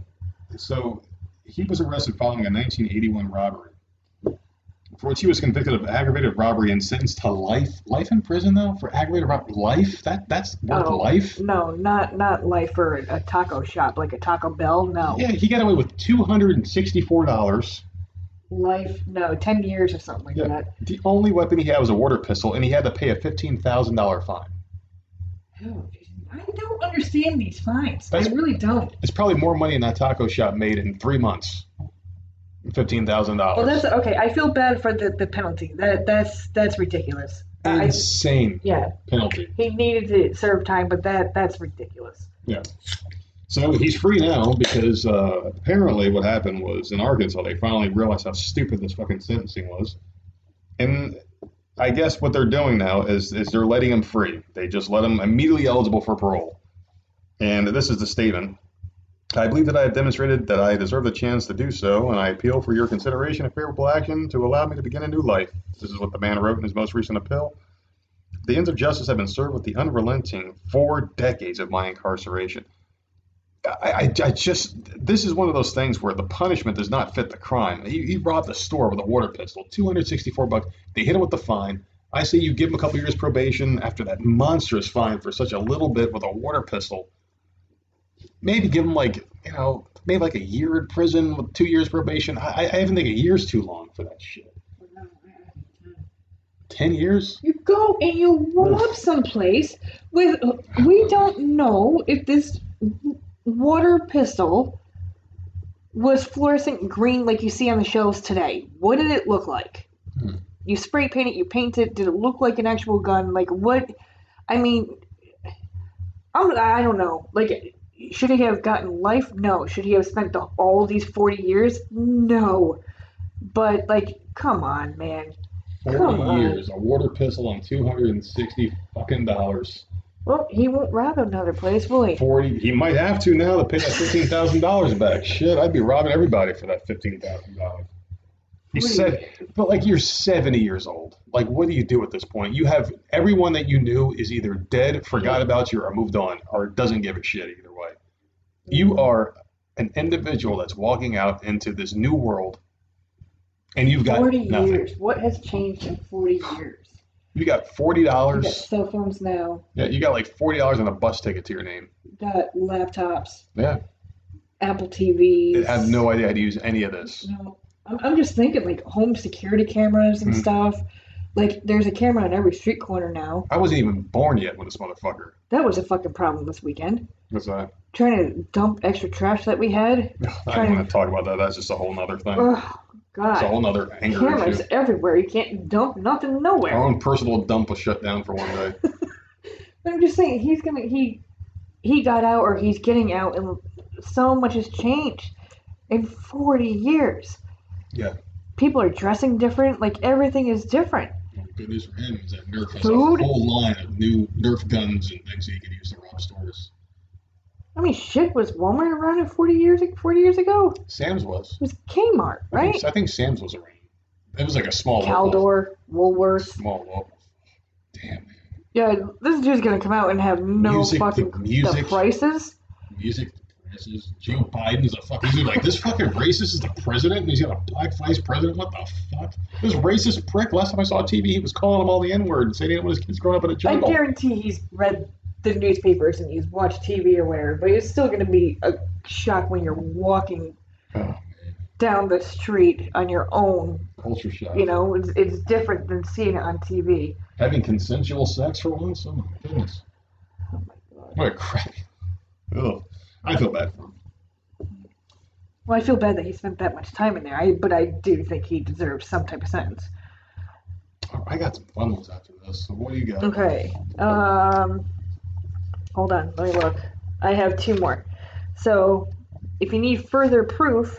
So he was arrested following a 1981 robbery, for which he was convicted of aggravated robbery and sentenced to life. Life in prison, though, for aggravated robbery. Life? That that's worth Oh. life. No, not not life for a taco shop like a Taco Bell. No. Yeah, he got away with two hundred and sixty-four dollars. Life. No. Ten years or something like Yeah. that. The only weapon he had was a water pistol, and he had to pay a fifteen thousand dollar fine. Oh, I don't understand these fines. That's- I really don't. It's probably more money than that taco shop made in three months. Fifteen thousand Well, that's okay. I feel bad for the, the penalty. That that's that's ridiculous. I, Insane yeah, penalty. he needed to serve time, but that that's ridiculous. Yeah. So he's free now because uh, apparently what happened was in Arkansas they finally realized how stupid this fucking sentencing was, and I guess what they're doing now is is they're letting him free. They just let him immediately eligible for parole. And this is the statement. I believe that I have demonstrated that I deserve the chance to do so, and I appeal for your consideration of favorable action to allow me to begin a new life. This is what the man wrote in his most recent appeal. The ends of justice have been served with the unrelenting four decades of my incarceration. I, I, I just, this is one of those things where the punishment does not fit the crime. He, he robbed a store with a water pistol, 264 bucks. They hit him with the fine. I say you give him a couple years probation after that monstrous fine for such a little bit with a water pistol. Maybe give him like, you know, maybe like a year in prison with two years probation. I, I even think a year's too long for that shit. Ten years? You go and you rob someplace with. We don't know if this water pistol was fluorescent green like you see on the shelves today. What did it look like? Hmm. You spray paint it, you paint it. Did it look like an actual gun? Like what? I mean, I'm, I don't know. Like, should he have gotten life? No. Should he have spent the, all these 40 years? No. But, like, come on, man. Come Forty on. years, a water pistol on two hundred and sixty fucking dollars. Well, he won't rob another place, will he? Forty. He might have to now to pay that fifteen thousand dollars back. Shit, I'd be robbing everybody for that fifteen thousand dollars. He said, but like you're seventy years old. Like, what do you do at this point? You have everyone that you knew is either dead, forgot about you, or moved on, or doesn't give a shit either way. You are an individual that's walking out into this new world, and you've got 40 nothing. years. What has changed in 40 years? You got forty dollars. cell phones now. Yeah, you got like forty dollars on a bus ticket to your name. Got laptops, Yeah, Apple TVs. I have no idea how to use any of this. No, I'm, I'm just thinking like home security cameras and Hmm. stuff. Like there's a camera on every street corner now. I wasn't even born yet when this motherfucker That was a fucking problem this weekend. was. Uh, Trying to dump extra trash that we had. I don't want to talk about that. That's just a whole nother thing. Oh It's a whole nother anger Cameras issue. everywhere. You can't dump nothing nowhere. Our own personal dump was shut down for one day. But I'm just saying he's gonna he he got out or he's getting out and so much has changed in 40 years. Yeah. People are dressing different. Like everything is different. Well, good news for him is that Nerf has Food? a whole line of new Nerf guns and things that you can use to rob stores. I mean, shit was Walmart around in 40 years 40 years ago? Sam's was. It was Kmart, I right? think, I think Sam's was around. It was like a small Caldor, Woolworths. Small local. Damn. Man. Yeah, this dude's gonna come out and have no Music, the fucking music. the prices. Music, the prices. Joe Biden's a fucking. He's like, this fucking racist is the president and he's got a black vice president. What the fuck? This racist prick. Last time I saw TV, he was calling them all the N word and saying he didn't want his kids growing up in a jungle. I guarantee he's read the newspapers and you watch TV or whatever, but it's still gonna be a shock when you're walking Oh, down the street on your own. Culture shock. You know, it's, it's different than seeing it on TV. Having consensual sex for once? Oh my goodness. Oh my god. What a crap. Ugh. I feel bad for him. Well, I feel bad that he spent that much time in there. I, but I do think he deserves some type of sentence. I got some fun ones after this. So what do you got? Okay. Um. Hold on. Let me look. I have two more. So, if you need further proof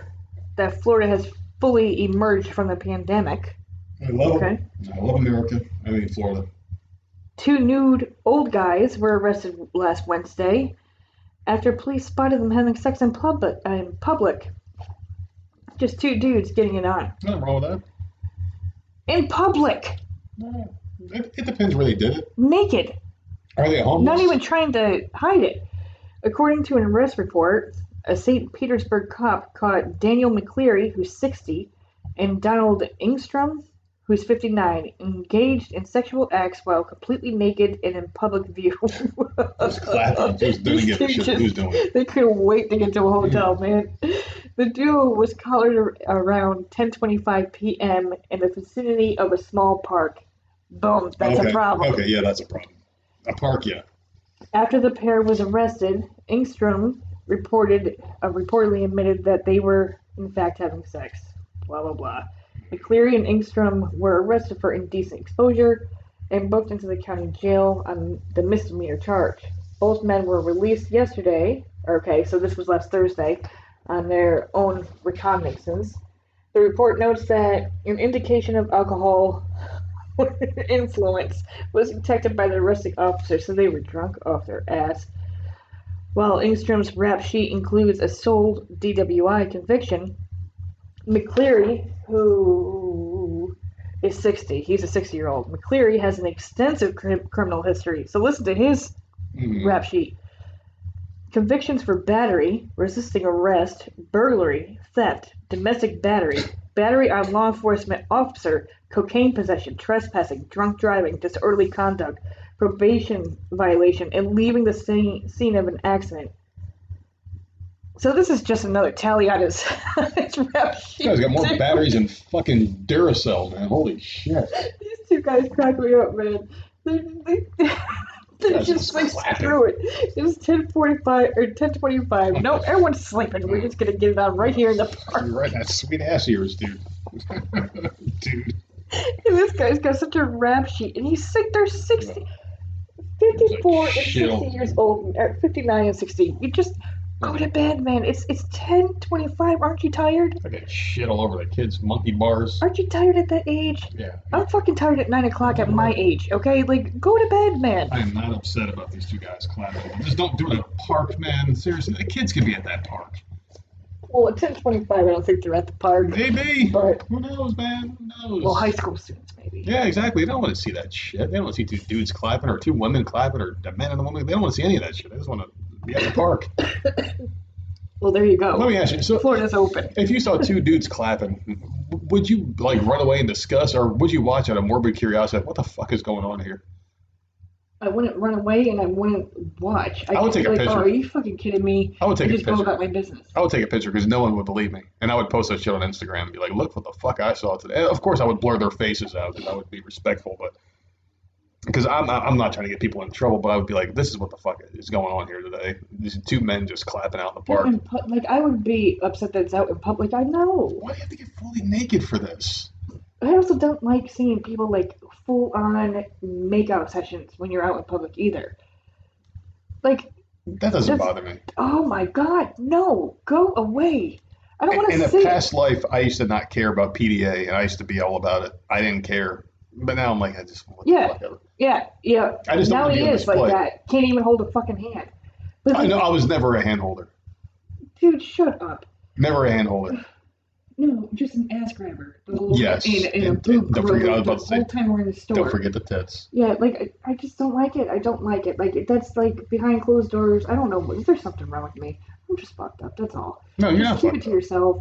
that Florida has fully emerged from the pandemic, I love Okay. I love America. I mean Florida. two nude old guys were arrested last Wednesday after police spotted them having sex in public. In public. Just two dudes getting it on. Nothing wrong with that. In public! It, it depends where they did it. Naked! Are they homeless? Not even trying to hide it. According to an arrest report, a St. Petersburg cop caught Daniel McCleary, who's 60, and Donald Ingstrom, who's 59, engaged in sexual acts while completely naked and in public view. Just clapping. Just didn't give a shit who's doing it. They couldn't wait to get to a hotel, man. The duo was collared around 10:25 p.m. in the vicinity of a small park. Boom, that's okay. a problem. Okay, yeah, that's a problem. A park, yeah. After the pair was arrested, Ingstrom reported uh, reportedly admitted that they were in fact having sex. Blah blah blah. McCleary and Ingstrom were arrested for indecent exposure and booked into the county jail on the misdemeanor charge. Both men were released yesterday. Okay, so this was last Thursday on their own recognizance. The report notes that an indication of alcohol influence was detected by the arresting officer, so they were drunk off their ass. While Ingstrom's rap sheet includes a sole DWI conviction, McCleary, who is 60, he's a 60 year old. McCleary has an extensive crim- criminal history, so listen to his Mhm. rap sheet. Convictions for battery, resisting arrest, burglary, theft, domestic battery, battery on law enforcement officer, cocaine possession, trespassing, drunk driving, disorderly conduct, probation violation, and leaving the scene, scene of an accident. So this is just another tally on his, his rap sheet. This guy's got more batteries than fucking Duracell, man. Holy shit. These two guys crack me up, man. They, they, they're Guys just like, screw it. It's 1045 or 1025. No, everyone's sleeping. We're just going to get it on right here in the park. You're right, that sweet ass ears, dude. dude. And this guy's got such a rap sheet. And he's sick. They're 60, 54 and 60 years old, or 59 and 60. You just go to bed, man. It's it's 1025. Aren't you tired? I got shit all over the kids' monkey bars. Aren't you tired at that age? Yeah. I'm fucking tired at 9 o'clock at my age, okay? Like, go to bed, man. I am not upset about these two guys clapping. Just don't do it at a park, man. Seriously, the kids could be at that park. Well, at 1025, I don't think they're at the park. Maybe. But- Who knows, man? Who knows? Well, high school students, maybe. Yeah, exactly. They don't want to see that shit. They don't want to see two dudes clapping or two women clapping or a man and a woman. They don't want to see any of that shit. They just want to be at the park. Well, there you go. Let me ask you. So, Florida's open. if you saw two dudes clapping, would you like run away and discuss, or would you watch out of morbid curiosity? What the fuck is going on here? I wouldn't run away and I wouldn't watch. I would just take a like, picture. Oh, are you fucking kidding me? I would take I a just go picture. about my business. I would take a picture because no one would believe me, and I would post that shit on Instagram and be like, "Look what the fuck I saw today." And of course, I would blur their faces out because I would be respectful, but because I'm not, I'm not trying to get people in trouble, but I would be like, "This is what the fuck is going on here today." These two men just clapping out in the park. In pu- like I would be upset that it's out in public. I know. Why do you have to get fully naked for this? I also don't like seeing people like full on makeout sessions when you're out in public either. Like, That doesn't bother me. oh my god, no, go away. I don't want In to a see. it. past life, I used to not care about PDA, and I used to be all about it. I didn't care, but now I'm like, I just Yeah. fuck ever. Yeah, yeah. I just now he is like that. Can't even hold a fucking hand. I know I was never a hand holder. dude, shut up. Never a hand holder. No, just an ass grabber. The whole, Yes, And, and a boob and don't forget, I was about the to say, time we're in the store. Don't forget the tits. Yeah, like I, I just don't like it. I don't like it. Like that's like behind closed doors. I don't know. Is there something wrong with me. I'm just fucked up. That's all. No, you're just not keep it to up. yourself.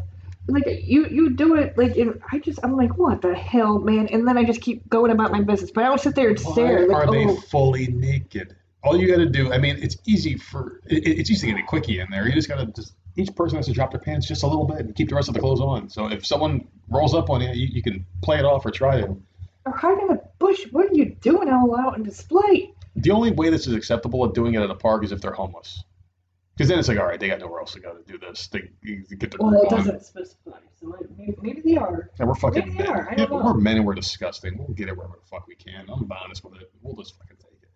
Like you, you do it. Like I just, I'm like, what the hell, man? And then I just keep going about my business. But I don't sit there and stare. Why Like, are they oh, fully naked? All you got to do, I mean, it's easy for it, it's easy to get a quickie in there. You just got to just each person has to drop their pants just a little bit and keep the rest of the clothes on. So if someone rolls up on you, you, you can play it off or try it or hide in a bush. What are you doing all out in display? The only way this is acceptable of doing it at a park is if they're homeless. Because then it's like, all right, they got nowhere else to go to do this. They, you get their Well, it doesn't specify. So maybe, maybe they are. And we're fucking Maybe they men. are, I Yeah, don't know. we're men and we're disgusting. We'll get it wherever the fuck we can. I'm honest with it. We'll just fucking take it.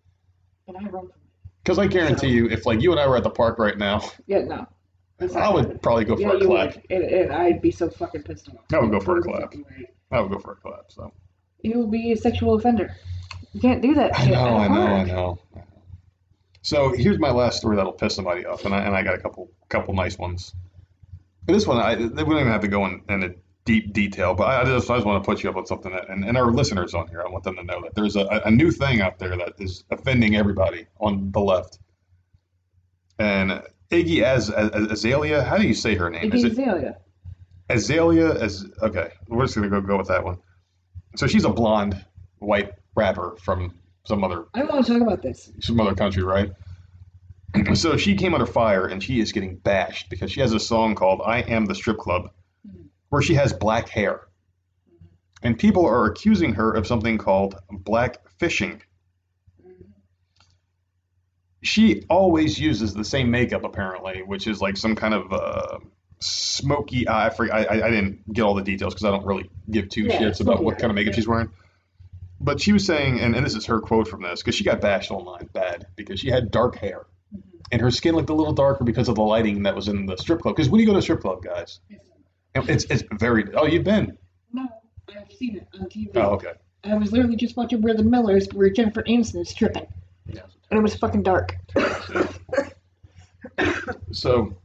And I run from it. Because I guarantee So- you, if like you and I were at the park right now, Yeah, no. I would happening. probably go for yeah, a clap. would. And, and I'd be so fucking pissed off. I would go for a clap. I would go for a clap. So You will be a sexual offender. You can't do that. I know, I know, I know. I. So here's my last story that'll piss somebody off, and I and I got a couple couple nice ones. But this one, I we don't even have to go in, into deep detail, but I just I just want to put you up on something that, and, and our listeners on here, I want them to know that there's a, a new thing out there that is offending everybody on the left. And Iggy Az, Az- Azalea, how do you say her name? Iggy Is it Azalea. Azalea? As okay, we're just gonna go go with that one. So she's a blonde white rapper from some other I don't want to talk about this. some other country, right? so she came under fire and she is getting bashed because she has a song called I Am the Strip Club mm-hmm. where she has black hair. Mm-hmm. And people are accusing her of something called black fishing. Mm-hmm. She always uses the same makeup, apparently, which is like some kind of uh, smoky eye. I, I I didn't get all the details because I don't really give two Yeah, shits about what kind of makeup yeah. she's wearing. But she was saying, and, and this is her quote from this, because she got bashed online bad because she had dark hair. Mm-hmm. And her skin looked a little darker because of the lighting that was in the strip club. Because when you go to a strip club, guys, it's it's very. Oh, you've been. No, I've seen it on TV. Oh, okay. I was literally just watching We're the Millers, where Jennifer Aniston is tripping, Yeah. and it was fucking dark. So,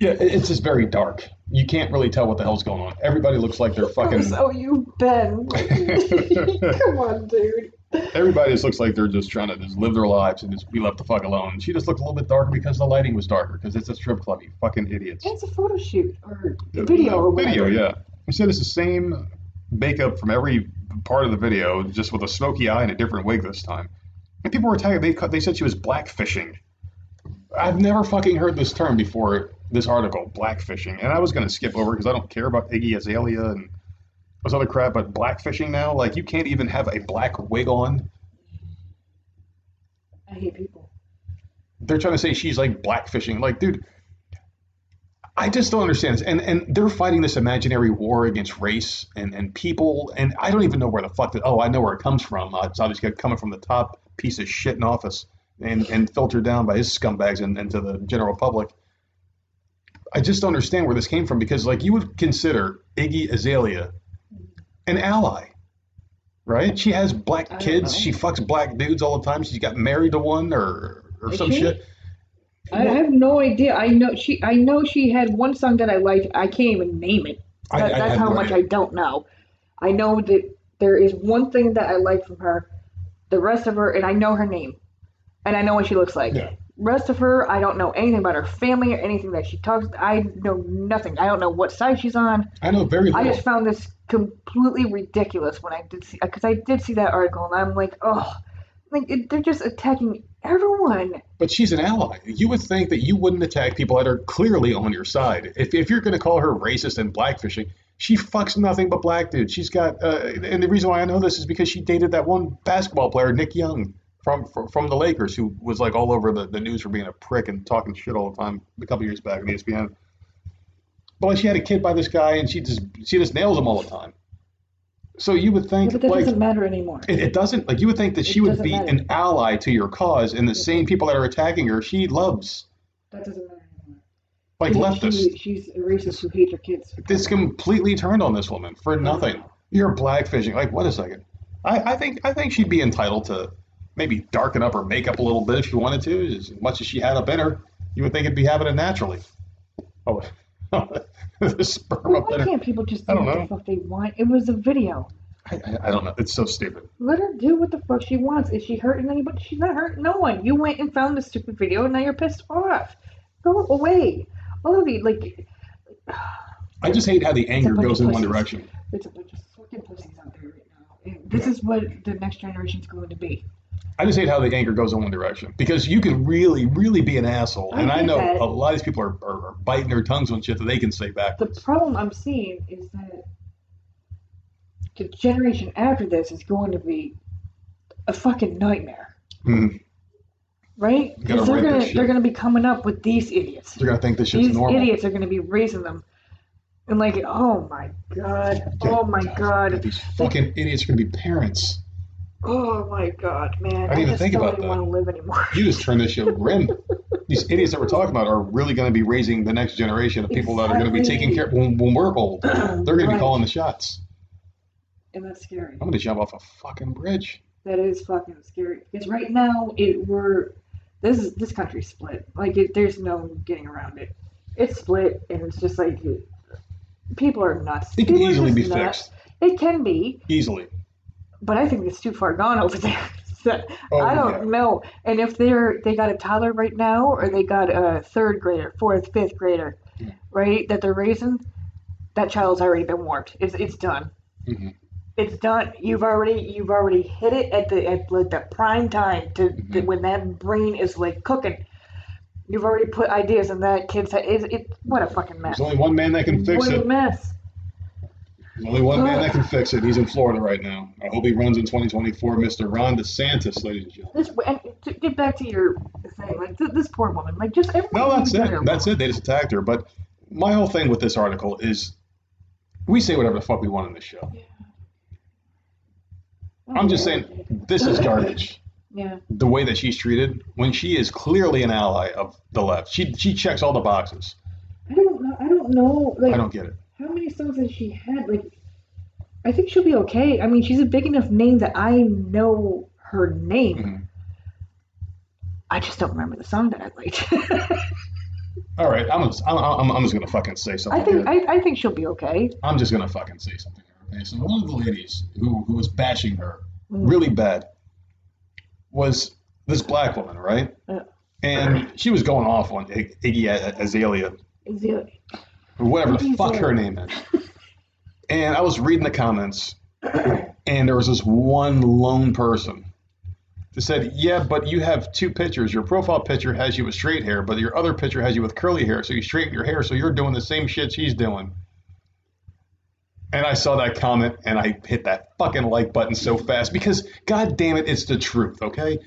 yeah, it's just very dark. You can't really tell what the hell's going on. Everybody looks like they're fucking. So oh, you Ben. Come on, dude. Everybody just looks like they're just trying to just live their lives and just be left the fuck alone. She just looked a little bit darker because the lighting was darker. Because it's a strip club, you fucking idiots. It's a photo shoot or a video or whatever. Video, yeah. You said it's the same makeup from every part of the video, just with a smoky eye and a different wig this time. And people were tagging. They they said she was blackfishing. I've never fucking heard this term before this article, blackfishing, and I was gonna skip over because I don't care about Iggy Azalea and this other crap. But blackfishing now, like you can't even have a black wig on. I hate people. they're trying to say she's like blackfishing. Like, dude, I just don't understand this. And and they're fighting this imaginary war against race and, and people. And I don't even know where the fuck that. Oh, I know where it comes from. Uh, it's obviously coming from the top piece of shit in office and and filtered down by his scumbags and, and to the general public. I just don't understand where this came from because like you would consider Iggy Azalea an ally. Right? She has black kids. know. She fucks black dudes all the time. She's got married to one or or Is some she? shit. I have no idea. I know she. I know she had one song that I liked. I can't even name it. That, I that's how no much idea. I don't know. I know that there is one thing that I like from her. The rest of her, and I know her name, and I know what she looks like. Yeah. Rest of her, I don't know anything about her family or anything that she talks. I know nothing. I don't know what side she's on. I know very I just found this completely ridiculous when I did see because I did see that article and I'm like, oh, like it, they're just attacking everyone. but she's an ally. You would think that you wouldn't attack people that are clearly on your side. If, if you're going to call her racist and blackfishing, she fucks nothing but black dudes. She's got, uh, and the reason why I know this is because she dated that one basketball player, Nick Young, from from, from the Lakers, who was like all over the, the news for being a prick and talking shit all the time a couple years back on ESPN. But like, she had a kid by this guy, and she just she just nails him all the time. So you would Yeah, think but that like doesn't matter anymore. it, it doesn't like you would think that It she would be matter. an ally to your cause, and the same people that are attacking her, she loves That doesn't matter anymore. like leftists. she- she's a racist who hates her kids. This completely turned on this woman for nothing. You're blackfishing. Like, wait a second. I, I think I think she'd be entitled to maybe darken up her makeup a little bit if she wanted to, as much as she had up in her. You would think it'd be happening naturally. Oh, the sperm up in Why can't people just do what know. the fuck they want? It was a video. I, I, I don't know. It's so stupid. Let her do what the fuck she wants. Is she hurting anybody? She's not hurting no one. You went and found this stupid video and now you're pissed off. Go away. All of you, like, I just hate how the anger goes in one direction. it's a bunch of fucking pussies out there right now. And this is what the next generation's going to be. I just hate how the anger goes in one direction because you can really, really be an asshole, I and I know a lot of these people are, are, are biting their tongues on shit that they can say back. The problem I'm seeing is that the generation after this is going to be a fucking nightmare, Mhm. right? Because they're gonna they're gonna be coming up with these idiots. They're gonna think this shit's These normal. idiots are gonna be raising them, and like, oh my god, oh my god. These fucking idiots are gonna be parents. Oh my god, man! I didn't even think about that. want to live anymore. You just turned this show grim. These idiots that we're talking about are really going to be raising the next generation of people that are going to be taking care when, when we're old. They're going to be calling the shots. and that's scary. I'm going to jump off a fucking bridge. That is fucking scary. Because right now, it we're this is this country's split. Like it, there's no getting around it. It's split, and it's just like people are nuts. It can People easily be nuts. fixed. It can be, Easily. But I think it's too far gone over there. So, Oh, I don't know. And if they're they got a toddler right now, or they got a third grader, fourth, fifth grader, Yeah. right, that they're raising, that child's already been warped. It's it's done. hmm It's done. You've already you've already hit it at the at like the prime time to the, Mhm. when that brain is like cooking. You've already put ideas in that kid's head. It, it what a fucking mess. There's only one man that can fix what a it. mess. There's only one man that can fix it. He's in Florida right now. I hope he runs in 2024. Mr. Ron DeSantis, ladies and gentlemen. This and to get back to your thing, like th- this poor woman, like just everyone. No, that's it. That's it. They just attacked her. But my whole thing with this article is we say whatever the fuck we want in this show. I'm just saying this is garbage. Yeah. The way that she's treated when she is clearly an ally of the left. She she checks all the boxes. I don't know. I don't know. Like I don't get it. How many songs has she had? Like, I think she'll be okay. I mean, she's a big enough name that I know her name. Mhm. I just don't remember the song that I liked. All right, I'm just, I'm, I'm, I'm just gonna fucking say something. I think. I, I think she'll be okay. I'm just gonna fucking say something. here, Okay, so one of the ladies who who was bashing her Mm. really bad was this black woman, right? Yeah. And she was going off on Iggy Azalea, it- or whatever the fuck her name is. And I was reading the comments, and there was this one lone person that said, "Yeah, but you have two pictures. Your profile picture has you with straight hair, but your other picture has you with curly hair. So you straighten your hair, so you're doing the same shit she's doing." And I saw that comment, and I hit that fucking like button so fast because, god damn it, it's the truth. Okay,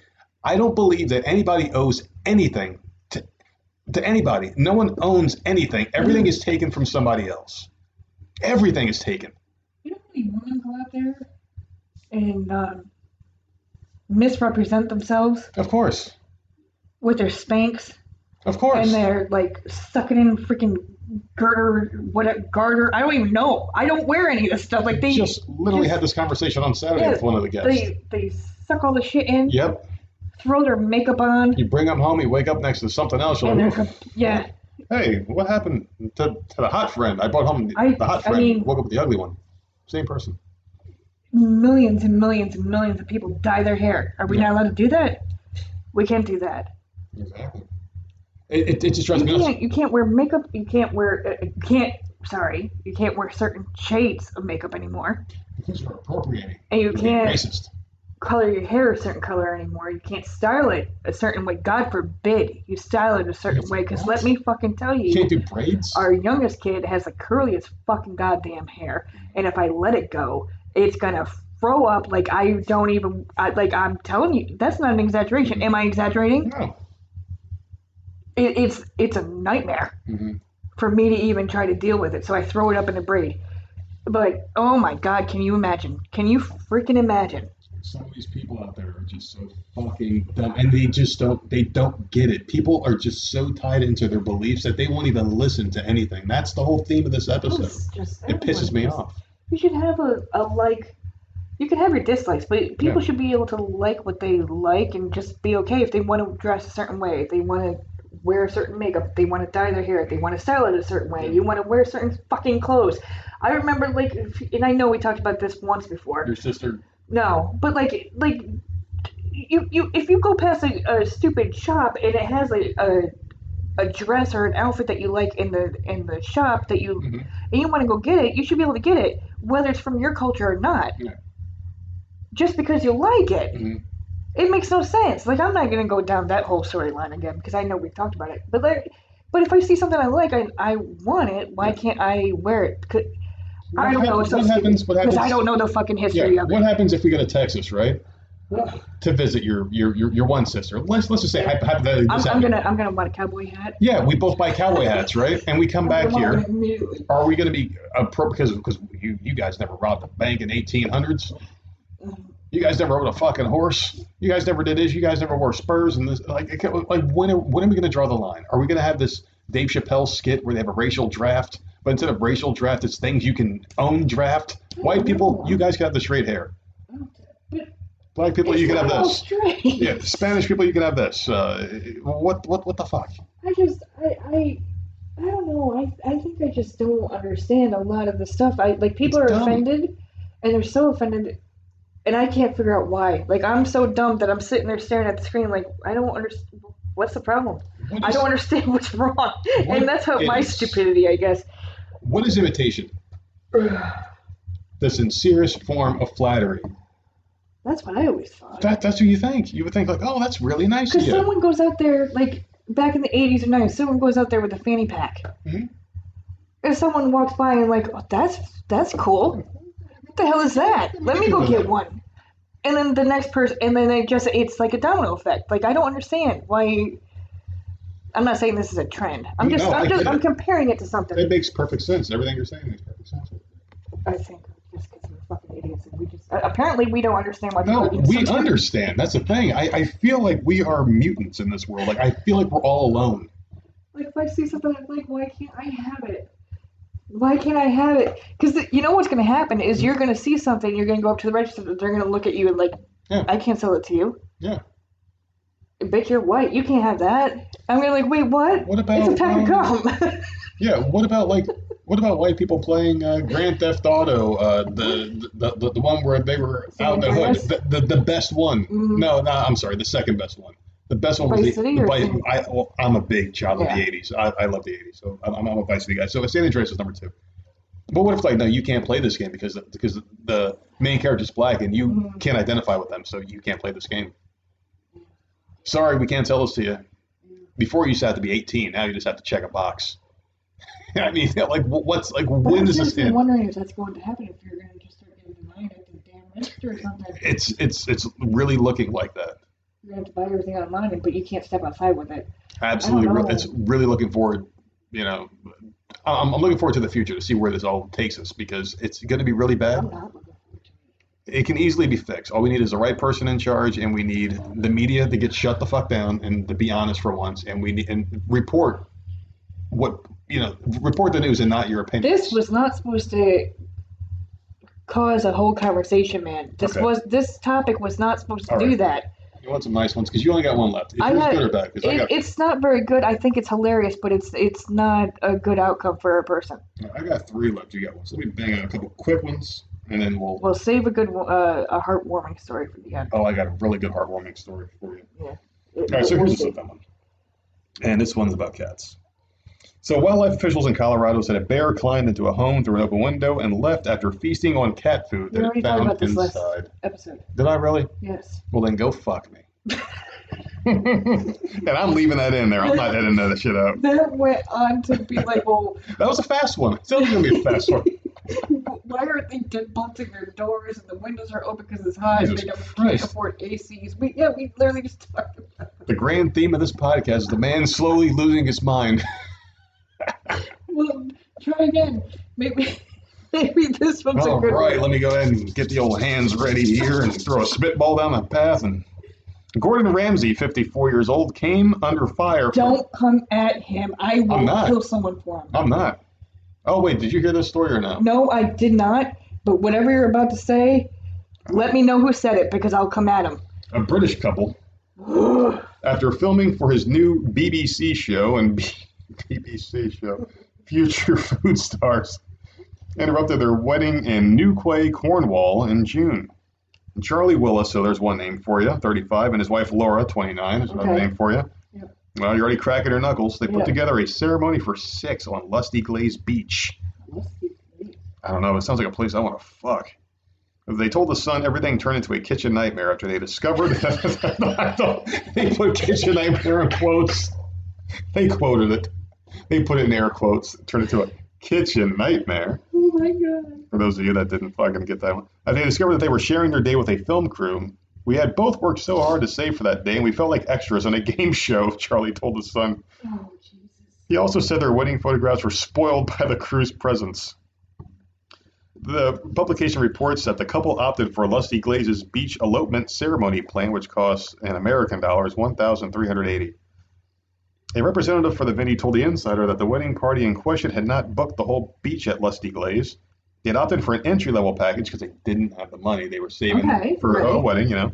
I don't believe that anybody owes anything to anybody. No one owns anything. Everything is taken from somebody else. Everything is taken. You know how many women go out there and um, misrepresent themselves Of course. with their Spanx Of course. and they're like sucking in freaking girder, what a garter? I don't even know. I don't wear any of this stuff. Like they just literally had this conversation on Saturday Yeah, with one of the guests. they they suck all the shit in, Yep. Throw their makeup on, You bring them home, you wake up next to something else. You're like, com- yeah. hey, what happened to, to the hot friend? I brought home I- the hot I friend. mean- woke up with the ugly one. Same person. millions and millions and millions of people dye their hair. Are we Yeah. not allowed to do that? We can't do that. Exactly. It, it, it just drives You me nuts. can't. You can't wear makeup. You can't wear. Uh, you can't. Sorry, you can't wear certain shades of makeup anymore, Because you're appropriating. and you You're can't racist. Color your hair a certain color anymore. You can't style it a certain way. God forbid you style it a certain way. Because let me fucking tell You you, can't do braids. our youngest kid has the curliest fucking goddamn hair, and if I let it go, it's gonna throw up like I don't even I, like. I'm telling you, that's not an exaggeration. Am I exaggerating? No. It, it's it's a nightmare hmm for me to even try to deal with it. So I throw it up in a braid. But oh my god, can you imagine? Can you freaking imagine? Some of these people out there are just so fucking dumb, and they just don't. They don't get it. People are just so tied into their beliefs that they won't even listen to anything. That's the whole theme of this episode. It pisses me off. You should have a, a like. You can have your dislikes, but people Yeah. should be able to like what they like and just be okay if they want to dress a certain way, if they want to wear certain makeup, if they want to dye their hair, if they want to style it a certain way, you want to wear certain fucking clothes. I remember like, and I know we talked about this once before. Your sister. No, but like like you you if you go past a, a stupid shop and it has a, a a dress or an outfit that you like in the in the shop that you Mhm. and you want to go get it, you should be able to get it whether it's from your culture or not. Yeah. Just because you like it. Mhm. It makes no sense. Like I'm not gonna go down that whole storyline again because I know we've talked about it. But like, but if I see something I like, I I want it. Why can't I wear it? I don't What know. hap- It's so what happens? What Because happens? I don't know the fucking history Yeah. of it. What happens if we go to Texas, right? To visit your your your, your one sister. Let's let's just say hypo- hypothetically. I'm, I'm gonna I'm gonna buy a cowboy hat. Yeah, we both buy cowboy hats, right? And we come back here. Are we going to be appropriate? because because you you guys never robbed a bank in 1800s? Mm-hmm. You guys never rode a fucking horse. You guys never did this. You guys never wore spurs and this. Like, like when are, when are we going to draw the line? Are we going to have this Dave Chappelle skit where they have a racial draft, but instead of racial draft, it's things you can own draft? White people, you guys can have the straight hair. Black people, you can have this. straight. Yeah, Spanish people, you can have this. Uh, what what what the fuck? I just, I, I, I don't know. I, I think I just don't understand a lot of the stuff. I like people It's are dumb. offended, and they're so offended, and I can't figure out why. Like I'm so dumb that I'm sitting there staring at the screen, like I don't understand. What's the problem? What I is- don't understand what's wrong, and that's how my is- stupidity, I guess. What is imitation? The sincerest form of flattery. That's what I always thought. That, that's what you think. You would think like, oh, that's really nice Because someone goes out there, like back in the 80s or 90s, someone goes out there with a fanny pack. Mhm. If someone walks by and like, oh, that's that's cool. What the hell is that? Let me go get one. And then the next person, and then it just it's like a domino effect. Like I don't understand why. I'm not saying this is a trend. I'm just No, I'm just I'm comparing it to something. It makes perfect sense. Everything you're saying makes perfect sense. I think just because we're fucking idiots and we just uh, apparently we don't understand why No, we idiots. understand. That's the thing. I, I feel like we are mutants in this world. Like I feel like we're all alone. Like if I see something, I'm like, why can't I have it? Why can't I have it? Because you know what's going to happen is you're going to see something, you're going to go up to the register, they're going to look at you and like, Yeah. I can't sell it to you. Yeah. Bitch, you're white. You can't have that. I'm to like, wait, what? What about It's a pack of um, gum. Yeah. What about like what about white people playing uh, Grand Theft Auto? Uh, the, the the the one where they were San out in the hood. The, the the best one. Mhm. No, no. I'm sorry. The second best one. The best one was Vice the, City the Vice- I, well, I'm a big child of the '80s. I, I love the '80s, so I'm, I'm a Vice City guy. So San Andreas is number two. But what if like no, you can't play this game because because the main character is black and you Mhm. can't identify with them, so you can't play this game. Sorry, we can't tell this to you. Before you used to have to be 18. Now you just have to check a box. I mean, like, what's like, But when I'm does this end? wondering if that's going to happen if you're going to just start getting denied at the damn register or something. It's it's it's really looking like that. You're going to have to buy everything online, but you can't step outside with it. Absolutely, I don't re- know. it's really looking forward. You know, I'm, I'm looking forward to the future to see where this all takes us because it's going to be really bad. I'm not looking it. Can easily be fixed. All we need is the right person in charge, and we need the media to get shut the fuck down and to be honest for once, and we need and report what you know, report the news and not your opinion. This was not supposed to cause a whole conversation, man. This Okay. was this topic was not supposed to All do right. that. You want some nice ones because you only got one left. Is I had- good or bad? It, got it's not very good. I think it's hilarious, but it's it's not a good outcome for a person. I got three left. You got one. So let me bang out a couple quick ones, and then we'll. We'll save a good uh, a heartwarming story for the end. Oh, I got a really good heartwarming story for you. It- All right, so here's see. a one. And this one's about cats. So, wildlife officials in Colorado said a bear climbed into a home through an open window and left after feasting on cat food We that it found about this last inside. episode. Did I really? Yes. Well, then go fuck me. and I'm leaving that in there. I'm not editing that shit out. That went on to be like, well, That was a fast one. It's only going to be a fast one. why aren't they bolting their doors and the windows are open because it's hot and Jesus they don't can't afford ACs? We yeah, we literally just talked about. The grand theme of this podcast is the man slowly losing his mind. Well, try again. Maybe maybe this one's All a good right, one. let me go ahead and get the old hands ready here and throw a spitball down the path. And Gordon Ramsay, 54 years old, came under fire. Don't come at him. I will kill someone for him. I'm not. Oh wait, did you hear this story or no? No, I did not. But whatever you're about to say, let me know who said it because I'll come at him. A British couple, after filming for his new BBC show and BBC show, Future Food Stars, interrupted their wedding in Newquay, Cornwall, in June. And Charlie Willis, so there's one name for you, 35, and his wife Laura, 29, is another Okay. name for you. Well, you're already cracking your knuckles. They put Yeah. together a ceremony for six on Lusty Glaze Beach. I don't know. It sounds like a place I want to fuck. They told The Sun everything turned into a kitchen nightmare after they discovered. I thought they put kitchen nightmare in quotes. They quoted it. They put it in air quotes. Turned into a kitchen nightmare. Oh my god. For those of you that didn't fucking get that one, uh, they discovered that they were sharing their day with a film crew. We had both worked so hard to save for that day, and we felt like extras on a game show. Charlie told his son. Oh Jesus. He also said their wedding photographs were spoiled by the crew's presence. The publication reports that the couple opted for Lusty Glaze's beach elopement ceremony plan, which costs in American dollars one thousand three hundred eighty. A representative for the venue told the insider that the wedding party in question had not booked the whole beach at Lusty Glaze. They had opted for an entry level package because they didn't have the money. They were saving Okay, for a wedding, you know.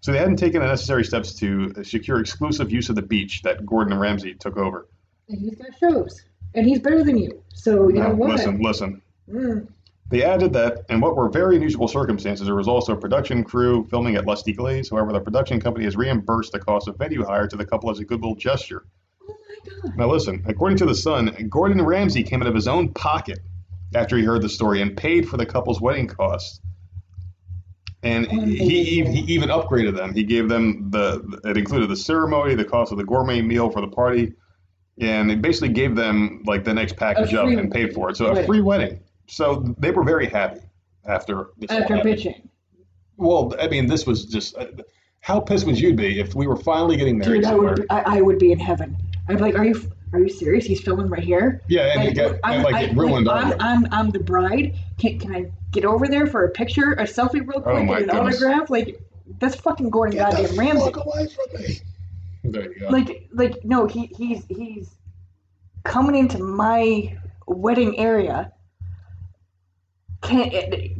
So they hadn't taken the necessary steps to secure exclusive use of the beach that Gordon Ramsay took over. And he's got shows. And he's better than you. So, you know what? listen, listen. Mm. They added that, in what were very unusual circumstances, there was also a production crew filming at Lusty Glaze. However, the production company has reimbursed the cost of venue hire to the couple as a goodwill gesture. Oh my god. Now, listen, according to The Sun, Gordon Ramsay came out of his own pocket after he heard the story and paid for the couple's wedding costs. And he, he, he even upgraded them. He gave them the, it included the ceremony, the cost of the gourmet meal for the party, and it basically gave them like the next package up and paid for it. So a free wedding. So they were very happy after this After pitching. Well, I mean, this was just uh, how pissed would you be if we were finally getting married Dude, I would, I, I would be in heaven. I'd be like, are you are you serious? He's filming right here? Yeah, and it got, and, like it ruined I'm, our I'm, I'm the bride. Can, can I get over there for a picture, a selfie real oh quick, Oh my and an goodness. autograph? Like, that's fucking Gordon goddamn the Ramsay. away from me. There you go. Like, like no, he he's he's coming into my wedding area. Can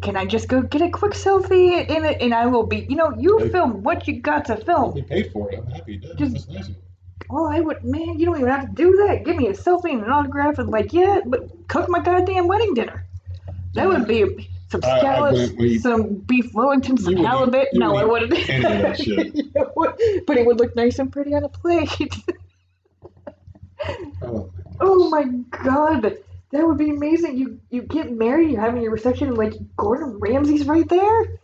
can I just go get a quick selfie in it, and I will be, you know, you Hey. film what you got to film. He paid for it. I'm happy he did. Just- That's nice Oh, well, I would, man, you don't even have to do that. Give me a selfie and an autograph, and like, yeah, but cook my goddamn wedding dinner. That would be some scallops, we- some beef Wellington, some halibut. No, I wouldn't wouldn't. any of that shit. But it would look nice and pretty on a plate. Oh, oh my god, that would be amazing. You you get married, you're having your reception, and like Gordon Ramsay's right there,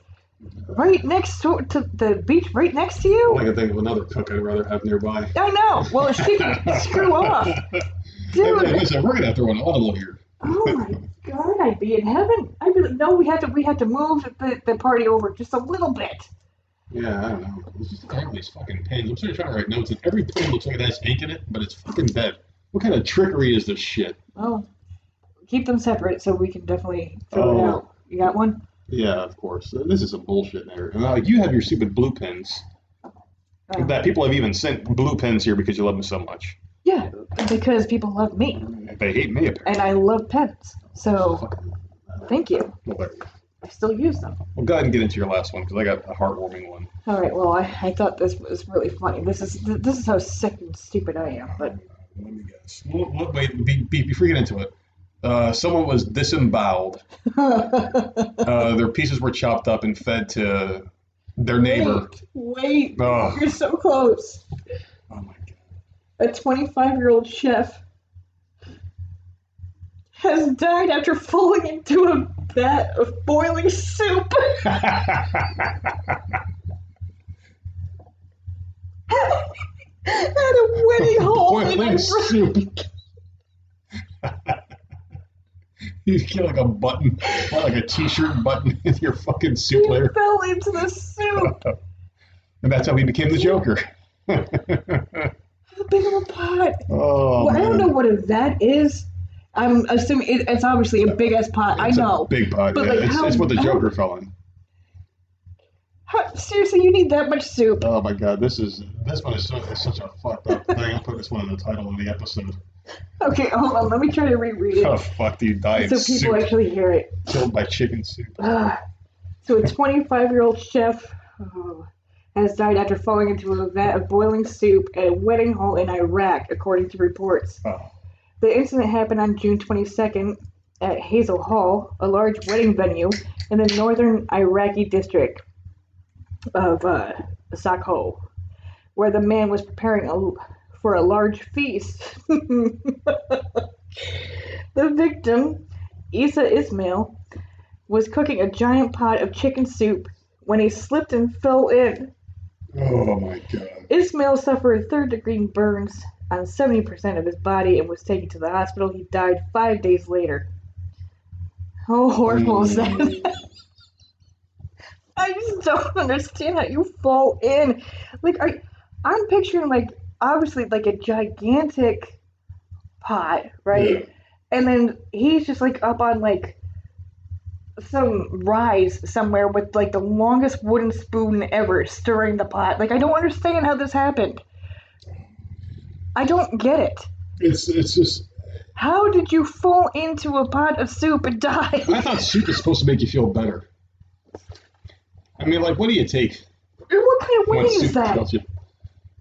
right next to, to the beach, right next to you. I can think of another cook I'd rather have nearby. I know. Well, she can screw off, Hey, dude. listen, we're gonna have to run audible here. Oh my god, I'd be in heaven. I'd be like, no, we had to we have to move the, the party over just a little bit. Yeah, I don't know. Just all these fucking pins. I'm trying to write notes, and every pin looks like it has ink in it, but it's fucking dead. What kind of trickery is this shit? Oh, keep them separate so we can definitely fill Oh. it out. You got one? Yeah, of course. This is some bullshit like you have your stupid blue pins. Oh. That people have even sent blue pins here because you love them so much. Yeah, because people love me They hate me apparently. and I love pens. So thank you. Well, there you go. I still use them. Well, go ahead and get into your last one because I got a heartwarming one. All right. Well, I, I thought this was really funny. This is this is how sick and stupid I am. But Let me guess. Well, wait, be, be, before you get into it, uh, someone was disemboweled. Uh, their pieces were chopped up and fed to their neighbor. wait, wait, Oh, you're so close. oh my god. a 25 year old chef has died after falling into a vat of boiling soup. Had a wedding hole in Boiling soup. you get like a button, like a t-shirt button in your fucking He soup layer. fell into the soup. And that's how he became the Joker. How big of a pot? oh, well, I don't know what a vat is. I'm assuming it, it's obviously a big ass pot. I It's a know. big pot. But, yeah. like, it's, how- it's what the how- Joker fell in. How, seriously, you need that much soup? Oh my god, this is this one is, so, is such a fucked up thing. I'll put this one in the title of the episode. Okay, hold on. Let me try to reread it How the fuck do you die in so people soup? actually hear it. Killed by chicken soup. Ah. so a 25 year old chef oh, has died after falling into a vat of boiling soup at a wedding hall in Iraq, according to reports. Oh, The incident happened on June 22nd at Hazel Hall, a large wedding venue in the northern Iraqi district of uh, Zakho, where the man was preparing a, for a large feast. the victim, Isa Ismail, was cooking a giant pot of chicken soup when he slipped and fell in. oh my god. Ismail suffered third degree burns on 70% of his body and was taken to the hospital. He died five days later. How horrible is that? Mm. I just don't understand how you fall in. Like, are, I'm picturing, like, obviously, like a gigantic pot, right? Yeah. And then he's just, like, up on, like, some rise somewhere with like the longest wooden spoon ever stirring the pot. Like I don't understand how this happened. I don't get it. It's it's just. How did you fall into a pot of soup and die? I thought soup is supposed to make you feel better. I mean, like, what do you take? what kind of soup is that?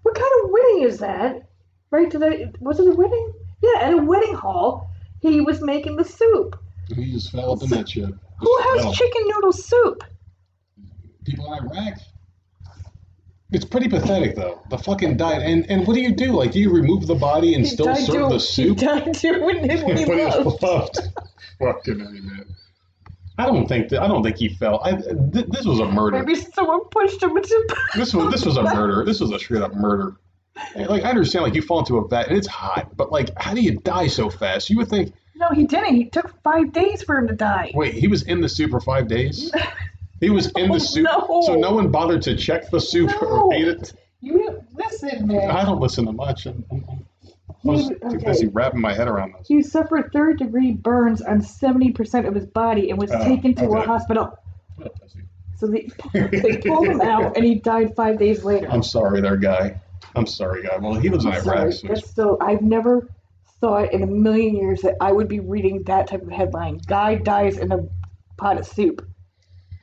What kind of wedding is that? Right to the was it a wedding? Yeah, at a wedding hall, he was making the soup. He just fell up in that shit. Who Just fell. has chicken noodle soup? people in Iraq. It's pretty pathetic, though. The fucking diet, and and what do you do? Like, do you remove the body and He still serve doing- the soup? He died doing it when he But it's loved. loved. Fucking A, man. I don't think that. I don't think he fell. I, th- this was a murder. Maybe someone pushed him into. This was this was a murder. This was a straight up murder. And, like I understand, like you fall into a vat and it's hot, but like, how do you die so fast? You would think, No, he didn't. He took five days for him to die. wait, he was in the soup for five days. He was in the oh, soup, no. so no one bothered to check the soup No. or ate it. You didn't listen, man. I don't listen to much. I'm, I'm, was He- too busy wrapping my head around this. He suffered third degree burns on 70% of his body and was Oh, taken to a okay. hospital. A pussy. So they, they pulled him out and he died five days later. I'm sorry, there, guy. I'm sorry, guy. Well, he was in Iraq. sorry. So That's still, I've never thought in a million years that I would be reading that type of headline. Guy dies in a pot of soup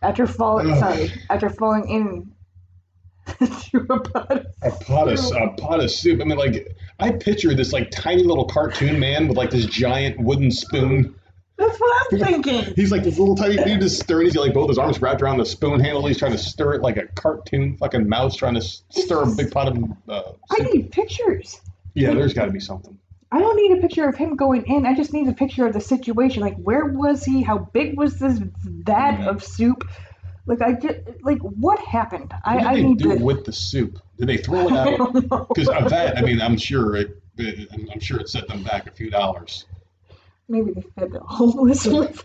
after falling, sorry, after falling in to a pot of a pot of a pot of soup. I mean, like I picture this like tiny little cartoon man with like this giant wooden spoon. That's what I'm thinking. He's like this little tiny dude just stirring. He's got like both his arms wrapped around the spoon handle. He's trying to stir it like a cartoon fucking mouse trying to stir a big pot of. Uh, I need pictures. Yeah, there's got to be something. I don't need a picture of him going in. I just need a picture of the situation. Like, where was he? How big was this vat of soup? Like, I get like what happened? I, did I they do to. with the soup? Did they throw it out? Because of that, I mean, I'm sure it. I'm sure it set them back a few dollars. Maybe they fed the homeless with.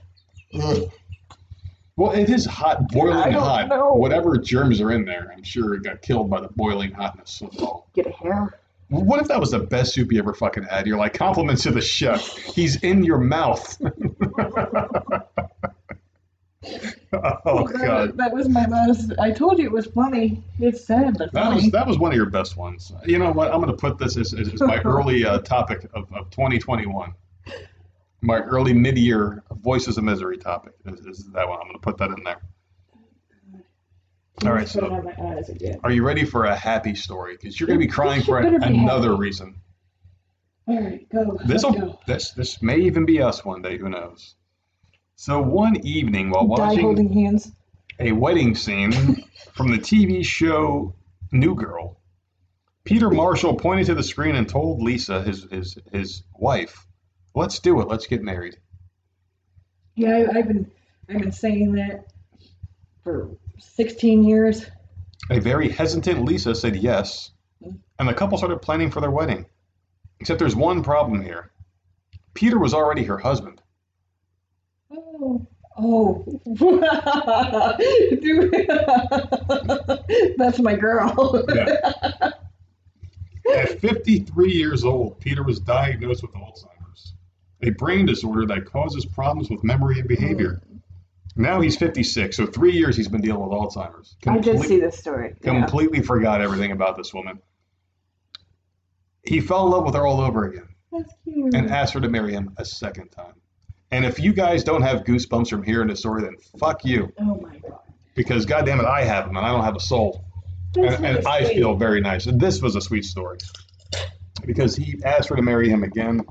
Well, it is hot, boiling hot. know. Whatever germs are in there, I'm sure it got killed by the boiling hotness of all. Get a hair. What if that was the best soup you ever fucking had? You're like compliments to the chef. He's in your mouth. oh god, That was my last. I told you it was funny. It's sad, but that was that was one of your best ones. You know what? I'm going to put this as, as, as my early uh, topic of, of 2021. My early mid-year voices of misery topic is, is that one. I'm going to put that in there. All right, so my eyes again. are you ready for a happy story? Because you're going to be crying for Better be another happy. reason. All right, go. This'll this this may even be us one day. Who knows? So one evening while Die watching holding hands. a wedding scene from the TV show New Girl, Peter Marshall pointed to the screen and told Lisa, his his his wife, "Let's do it. Let's get married." Yeah, I, I've been I've been saying that for 16 years. A very hesitant Lisa said yes, and the couple started planning for their wedding. Except there's one problem here. Peter was already her husband. Oh. Oh. Dude. That's my girl. At 53 years old, Peter was diagnosed with Alzheimer's, a brain disorder that causes problems with memory and behavior. Now he's 56, so three years he's been dealing with Alzheimer's. I did see this story. Yeah. Completely forgot everything about this woman. He fell in love with her all over again That's cute. and asked her to marry him a second time. And if you guys don't have goosebumps from hearing this story, then fuck you. oh my god. Because goddamn it, I have them and I don't have a soul. That's and, and I feel very nice. And this was a sweet story because he asked her to marry him again,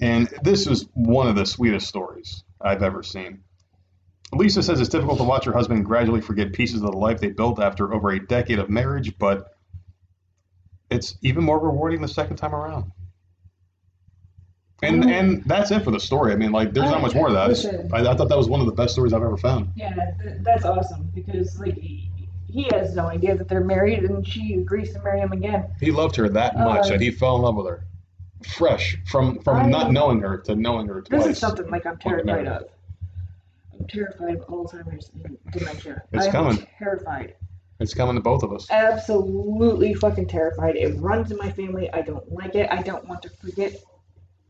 and this is one of the sweetest stories I've ever seen. Lisa says it's difficult to watch her husband gradually forget pieces of the life they built after over a decade of marriage, but it's even more rewarding the second time around. And Oh. and that's it for the story. I mean, like, there's not much more to that. Listen. I, I thought that was one of the best stories I've ever found. Yeah, that's awesome because like he, he has no idea that they're married, and she agrees to marry him again. He loved her that much Uh, that he fell in love with her. Fresh from from I- not knowing her to knowing her twice. This is something like I'm terrified of. I'm terrified of Alzheimer's and dementia. It's I'm coming. Terrified. It's coming to both of us. Absolutely fucking terrified. It runs in my family. I don't like it. I don't want to forget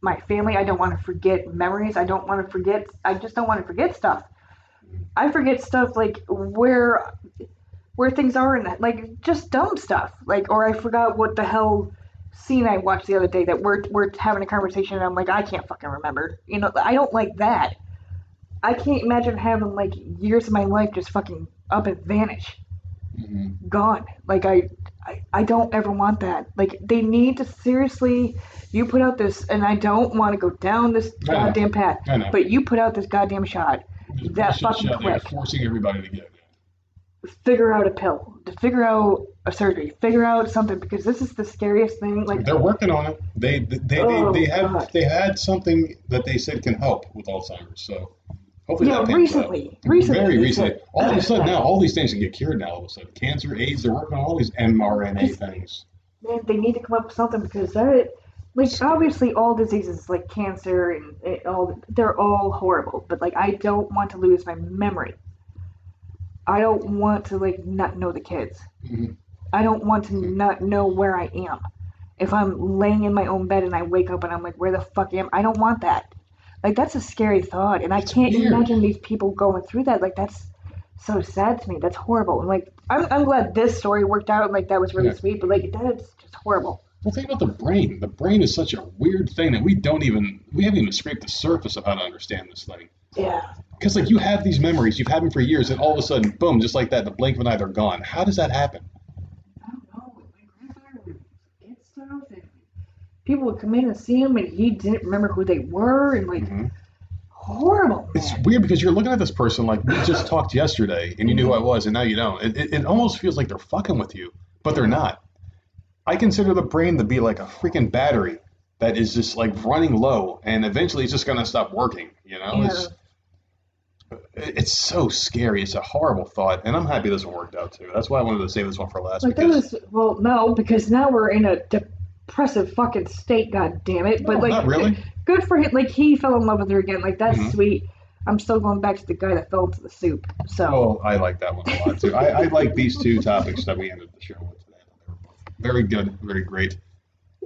my family. I don't want to forget memories. I don't want to forget. I just don't want to forget stuff. I forget stuff like where where things are in that, like just dumb stuff. Like, or I forgot what the hell scene I watched the other day that we're we're having a conversation and I'm like, I can't fucking remember. You know, I don't like that. I can't imagine having like years of my life just fucking up and vanish, Mhm. gone. Like I, I, I don't ever want that. Like they need to seriously. You put out this, and I don't want to go down this goddamn path. But you put out this goddamn shot. That fucking they're quick. forcing everybody to get it. figure out a pill, to figure out a surgery, figure out something because this is the scariest thing. Like, They're working on it. They they they, Oh, they, they had God. they had something that they said can help with Alzheimer's. So hopefully yeah, that uh, recently, recently, very recently. All of a sudden uh, now, all these things can get cured now. All of a sudden, cancer, AIDS. They're working on all these mRNA things. man, they need to come up with something because that, like, obviously, all diseases like cancer and it, all, they're all horrible. But like, I don't want to lose my memory. I don't want to like not know the kids. Mhm. I don't want to mm-hmm. not know where I am. If I'm laying in my own bed and I wake up and I'm like, where the fuck am I? I? don't want that. Like that's a scary thought, and I can't weird. imagine these people going through that. Like that's so sad to me. That's horrible. And like I'm, I'm glad this story worked out. and Like that was really Yeah. sweet, but like that's just horrible. Well, think about the brain. The brain is such a weird thing that we don't even we haven't even scraped the surface of how to understand this thing. Yeah. Because like you have these memories, you've had them for years, and all of a sudden, boom, just like that, the blink of an eye, they're gone. How does that happen? I don't know. My grandfather would get stuff, and people would come in and see him, and he didn't remember who they were, and like Mhm. horrible. It's weird because you're looking at this person like we just talked yesterday, and you knew who I was, and now you don't. It, it, it almost feels like they're fucking with you, but they're not. I consider the brain to be like a freaking battery that is just like running low, and eventually it's just gonna stop working. You know, it's it's so scary. It's a horrible thought, and I'm happy this one worked out too. That's why I wanted to save this one for last. Like because was well, no, because now we're in a depressive fucking state. God damn it! But No, like, not really. good for him. Like he fell in love with her again. Like that's Mhm. sweet. I'm still going back to the guy that fell into the soup. So Oh, I like that one a lot too. I, I like these two topics that we ended the show with today. They were both Very good, very great.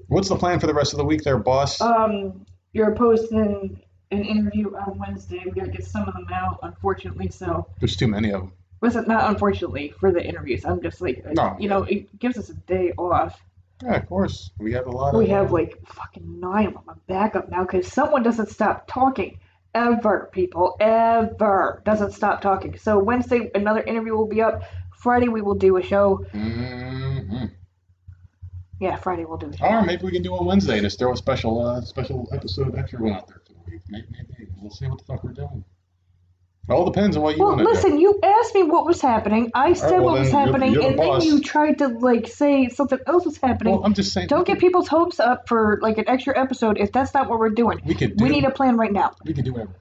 What's the plan for the rest of the week, there, boss? um, you're posting an interview on Wednesday. We gotta get some of them out, unfortunately. So There's too many of them. wasn't not unfortunately for the interviews. I'm just like, No. you know, it gives us a day off. Yeah, of course. We have a lot of. We have like fucking nine of them backup now because someone doesn't stop talking. Ever, people, ever doesn't stop talking. So Wednesday, another interview will be up. Friday, we will do a show. hmm Yeah, Friday we'll do a show. Or maybe we can do on Wednesday and just throw a special, uh, special episode extra one out there for the week. Maybe, maybe we'll see what the fuck we're doing. It all depends on what you Well, want listen, do. you asked me what was happening. I said well, what was then you're- happening, you're the and then boss. you tried to like say something else was happening. Well, I'm just saying. Don't get people's hopes up for like an extra episode if that's not what we're doing. We could do. We need a plan right now. We could do whatever.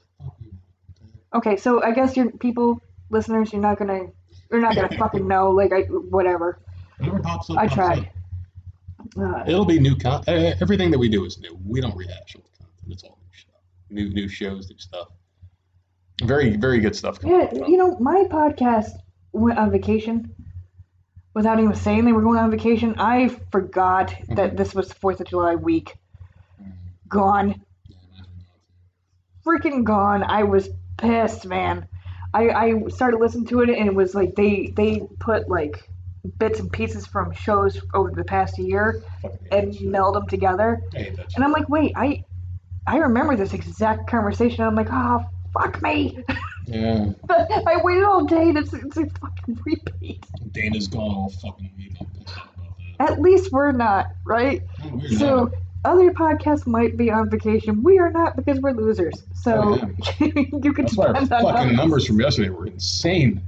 Okay, so I guess your people, listeners, you're not gonna, you're not gonna fucking know. Like, I, whatever. Whatever pops up. I pops tried. up. Uh, It'll be new content. Everything that we do is new. We don't rehash old content. It's all new stuff. New new shows, new stuff. Very very good stuff. coming yeah, you know, my podcast went on vacation without even saying they were going on vacation. I forgot Mm-hmm. that this was Fourth of July week. Gone, freaking gone. I was pissed, man. I, I started listening to it and it was like they they put like bits and pieces from shows over the past year and meld them together. I hate that shit. And I'm like, wait, I I remember this exact conversation. I'm like, oh fuck me. Yeah. I waited all day and it's, it's a fucking repeat. Dana's gone all fucking week. I'm pissed off about that. At least we're not, right? We're So not. other podcasts might be on vacation. We are not because we're losers. So Oh, you can That's why our depend on fucking us. numbers from yesterday were insane.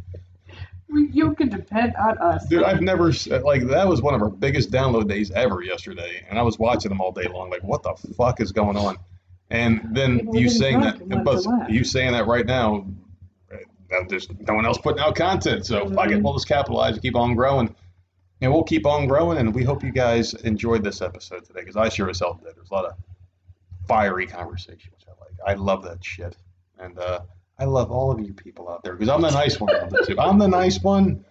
You can depend on us. Dude, I've never like that was one of our biggest download days ever yesterday, and I was watching them all day long. Like, what the fuck is going on? And then People you saying that, but you saying that right now, there's no one else putting out content, so fuck Mm-hmm. it, we'll just capitalize and keep on growing, and we'll keep on growing. And we hope you guys enjoyed this episode today because I sure as hell did. There's a lot of fiery conversation, which I like. I love that shit, and uh, I love all of you people out there because I'm the nice one of the two. I'm the nice one.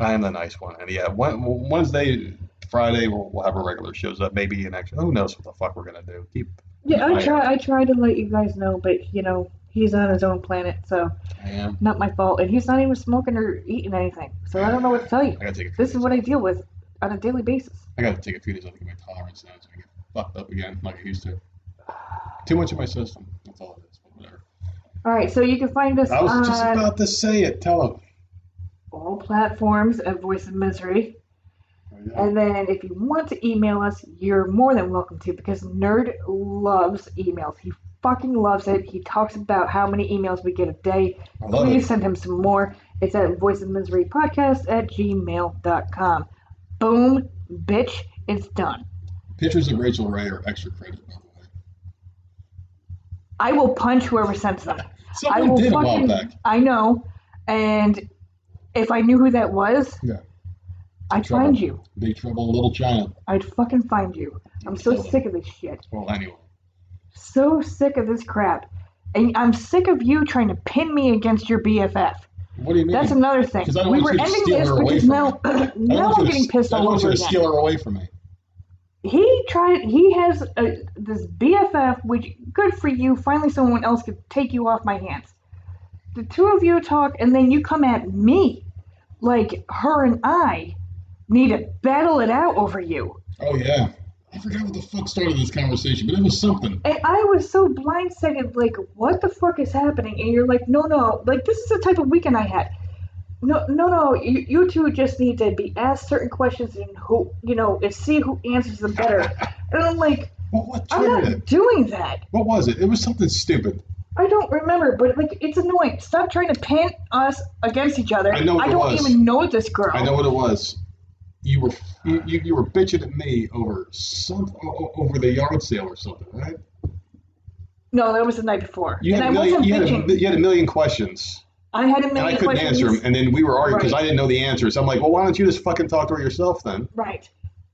I am the nice one. And yeah, Wednesday, Friday, we'll, we'll have our regular shows up. Maybe an extra. Who knows what the fuck we're gonna do? Keep. Yeah, I- try. I try to let you guys know, but you know, He's on his own planet, so I am. not my fault. And he's not even smoking or eating anything. So I don't know what to tell you. I gotta take a few This is days what I off. deal with on a daily basis. I gotta take a few days off to get my tolerance down so I get fucked up again like I used to. Too much in my system. That's all it is. But whatever. All right, so you can find us I was on just about to say it. Tell him. all platforms at Voice of Misery. And then if you want to email us, you're more than welcome to because Nerd loves emails. He fucking loves it. He talks about how many emails we get a day. I love Please it. send him some more. It's at Voice of Misery Podcast at gmail.com. Boom, bitch, it's done. Pictures of Rachael Ray are extra credit, by the way. I will punch whoever sends them. I Someone will did a while back. I know. And if I knew who that was, Yeah. I'd Trouble. find you. Big Trouble Little child. I'd fucking find you. I'm so sick of this shit. Well, anyway. So sick of this crap. And I'm sick of you trying to pin me against your BFF. What do you mean? That's another thing. I don't We want were you to ending steal this her away because from now, me. Now want I'm getting pissed I all don't want over you to again. steal her away from me. He tried. He has a, this BFF, which good for you. Finally, someone else could take you off my hands. The two of you talk, and then you come at me like her and I need to battle it out over you. Oh yeah. I forgot what the fuck started this conversation, but it was something. And I was so blindsided, like, what the fuck is happening? And you're like, no, no, like, this is the type of weekend I had. No, no, no, you, you two just need to be asked certain questions and who, you know, and see who answers them better. and I'm like, Well, I'm not it? doing that. What was it? It was something stupid. I don't remember, but like, it's annoying. Stop trying to pin us against each other. I know I don't was. even know this girl. I know what it was. You were you, you, you were bitching at me over some o- o- over the yard sale or something, right? No, that was the night before. You and had, I a million, wasn't you, had bitching. a, you had a million questions, I had a and million I couldn't questions. answer them. And then we were arguing because Right. I didn't know the answers. I'm like, well, why don't you just fucking talk to her yourself then? Right.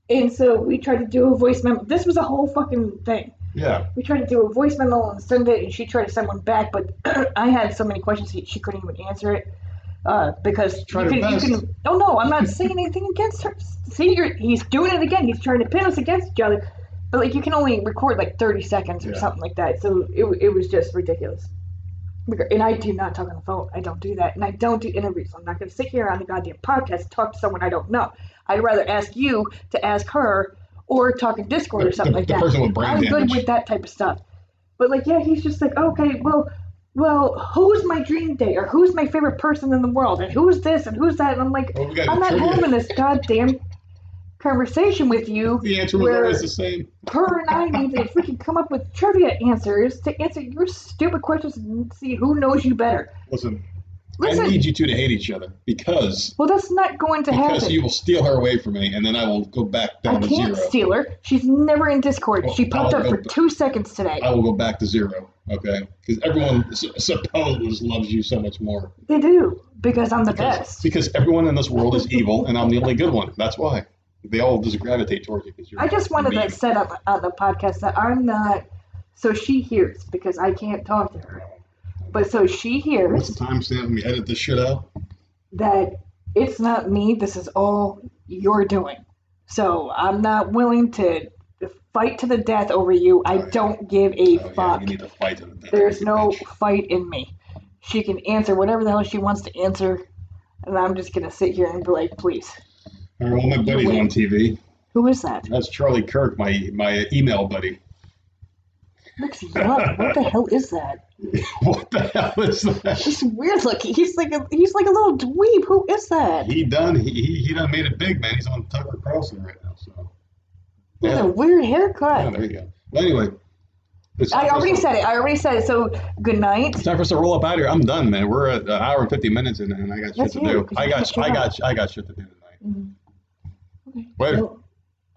And so we tried to do a voice memo. This was a whole fucking thing. Yeah. We tried to do a voice memo and send it, and she tried to send one back, but I had so many questions she, she couldn't even answer it uh, because you can, you can. Oh no, I'm not saying anything against her. See, you're, he's doing it again. He's trying to pin us against each other, but like you can only record like 30 seconds or Yeah. something like that. So it, it was just ridiculous. And I do not talk on the phone. I don't do that, and I don't do interviews. I'm not going to sit here on the goddamn podcast and talk to someone I don't know. I'd rather ask you to ask her or talk in Discord or something the- like the that. person with brain I'm damage. good with that type of stuff. But like, yeah, he's just like, okay, well, well, who's my dream date or who's my favorite person in the world and who's this and who's that? And I'm like, Well, we I'm not having this goddamn conversation with you. The answer was always the same. her and I need to freaking come up with trivia answers to answer your stupid questions and see who knows you better. Listen, Listen, I need you two to hate each other because well, that's not going to because happen. Because you will steal her away from me, and then I will go back I down to can't steal her. She's never in Discord. Well, she popped I'll up for two seconds today. I will go back to zero. Okay, because everyone s- suppose loves you so much more. They do because I'm the Because, best. because everyone in this world is evil, and I'm the only good one. That's why they all just gravitate towards you. Because you're. I just wanted mean. to set up on the podcast that I'm not, so she hears because I can't talk to her. But so she hears. What's the timestamp? Let me edit this shit out. that it's not me. This is all you're doing. So I'm not willing to fight to the death over you. I don't give a Oh, yeah, fuck. you need to fight to the death. There's no bitch. fight in me. She can answer whatever the hell she wants to answer, and I'm just gonna sit here and be like, please. All right, well, my buddy's on TV. Who is that? That's Charlie Kirk, my my email buddy. Looks young. What the hell is that? what the hell is that? He's weird looking. He's like a he's like a little dweeb. Who is that? He done he he, he done made it big, man. He's on Tucker Carlson right now. So Yeah, a weird yeah haircut. there you go. But anyway, I already said it. I already said it. So good night. It's time for us to roll up out of here. I'm done, man. We're at an hour and fifty minutes, in, and I got shit That's to you, do. I got I got I got shit to do tonight. Mhm. Okay. Later. Well,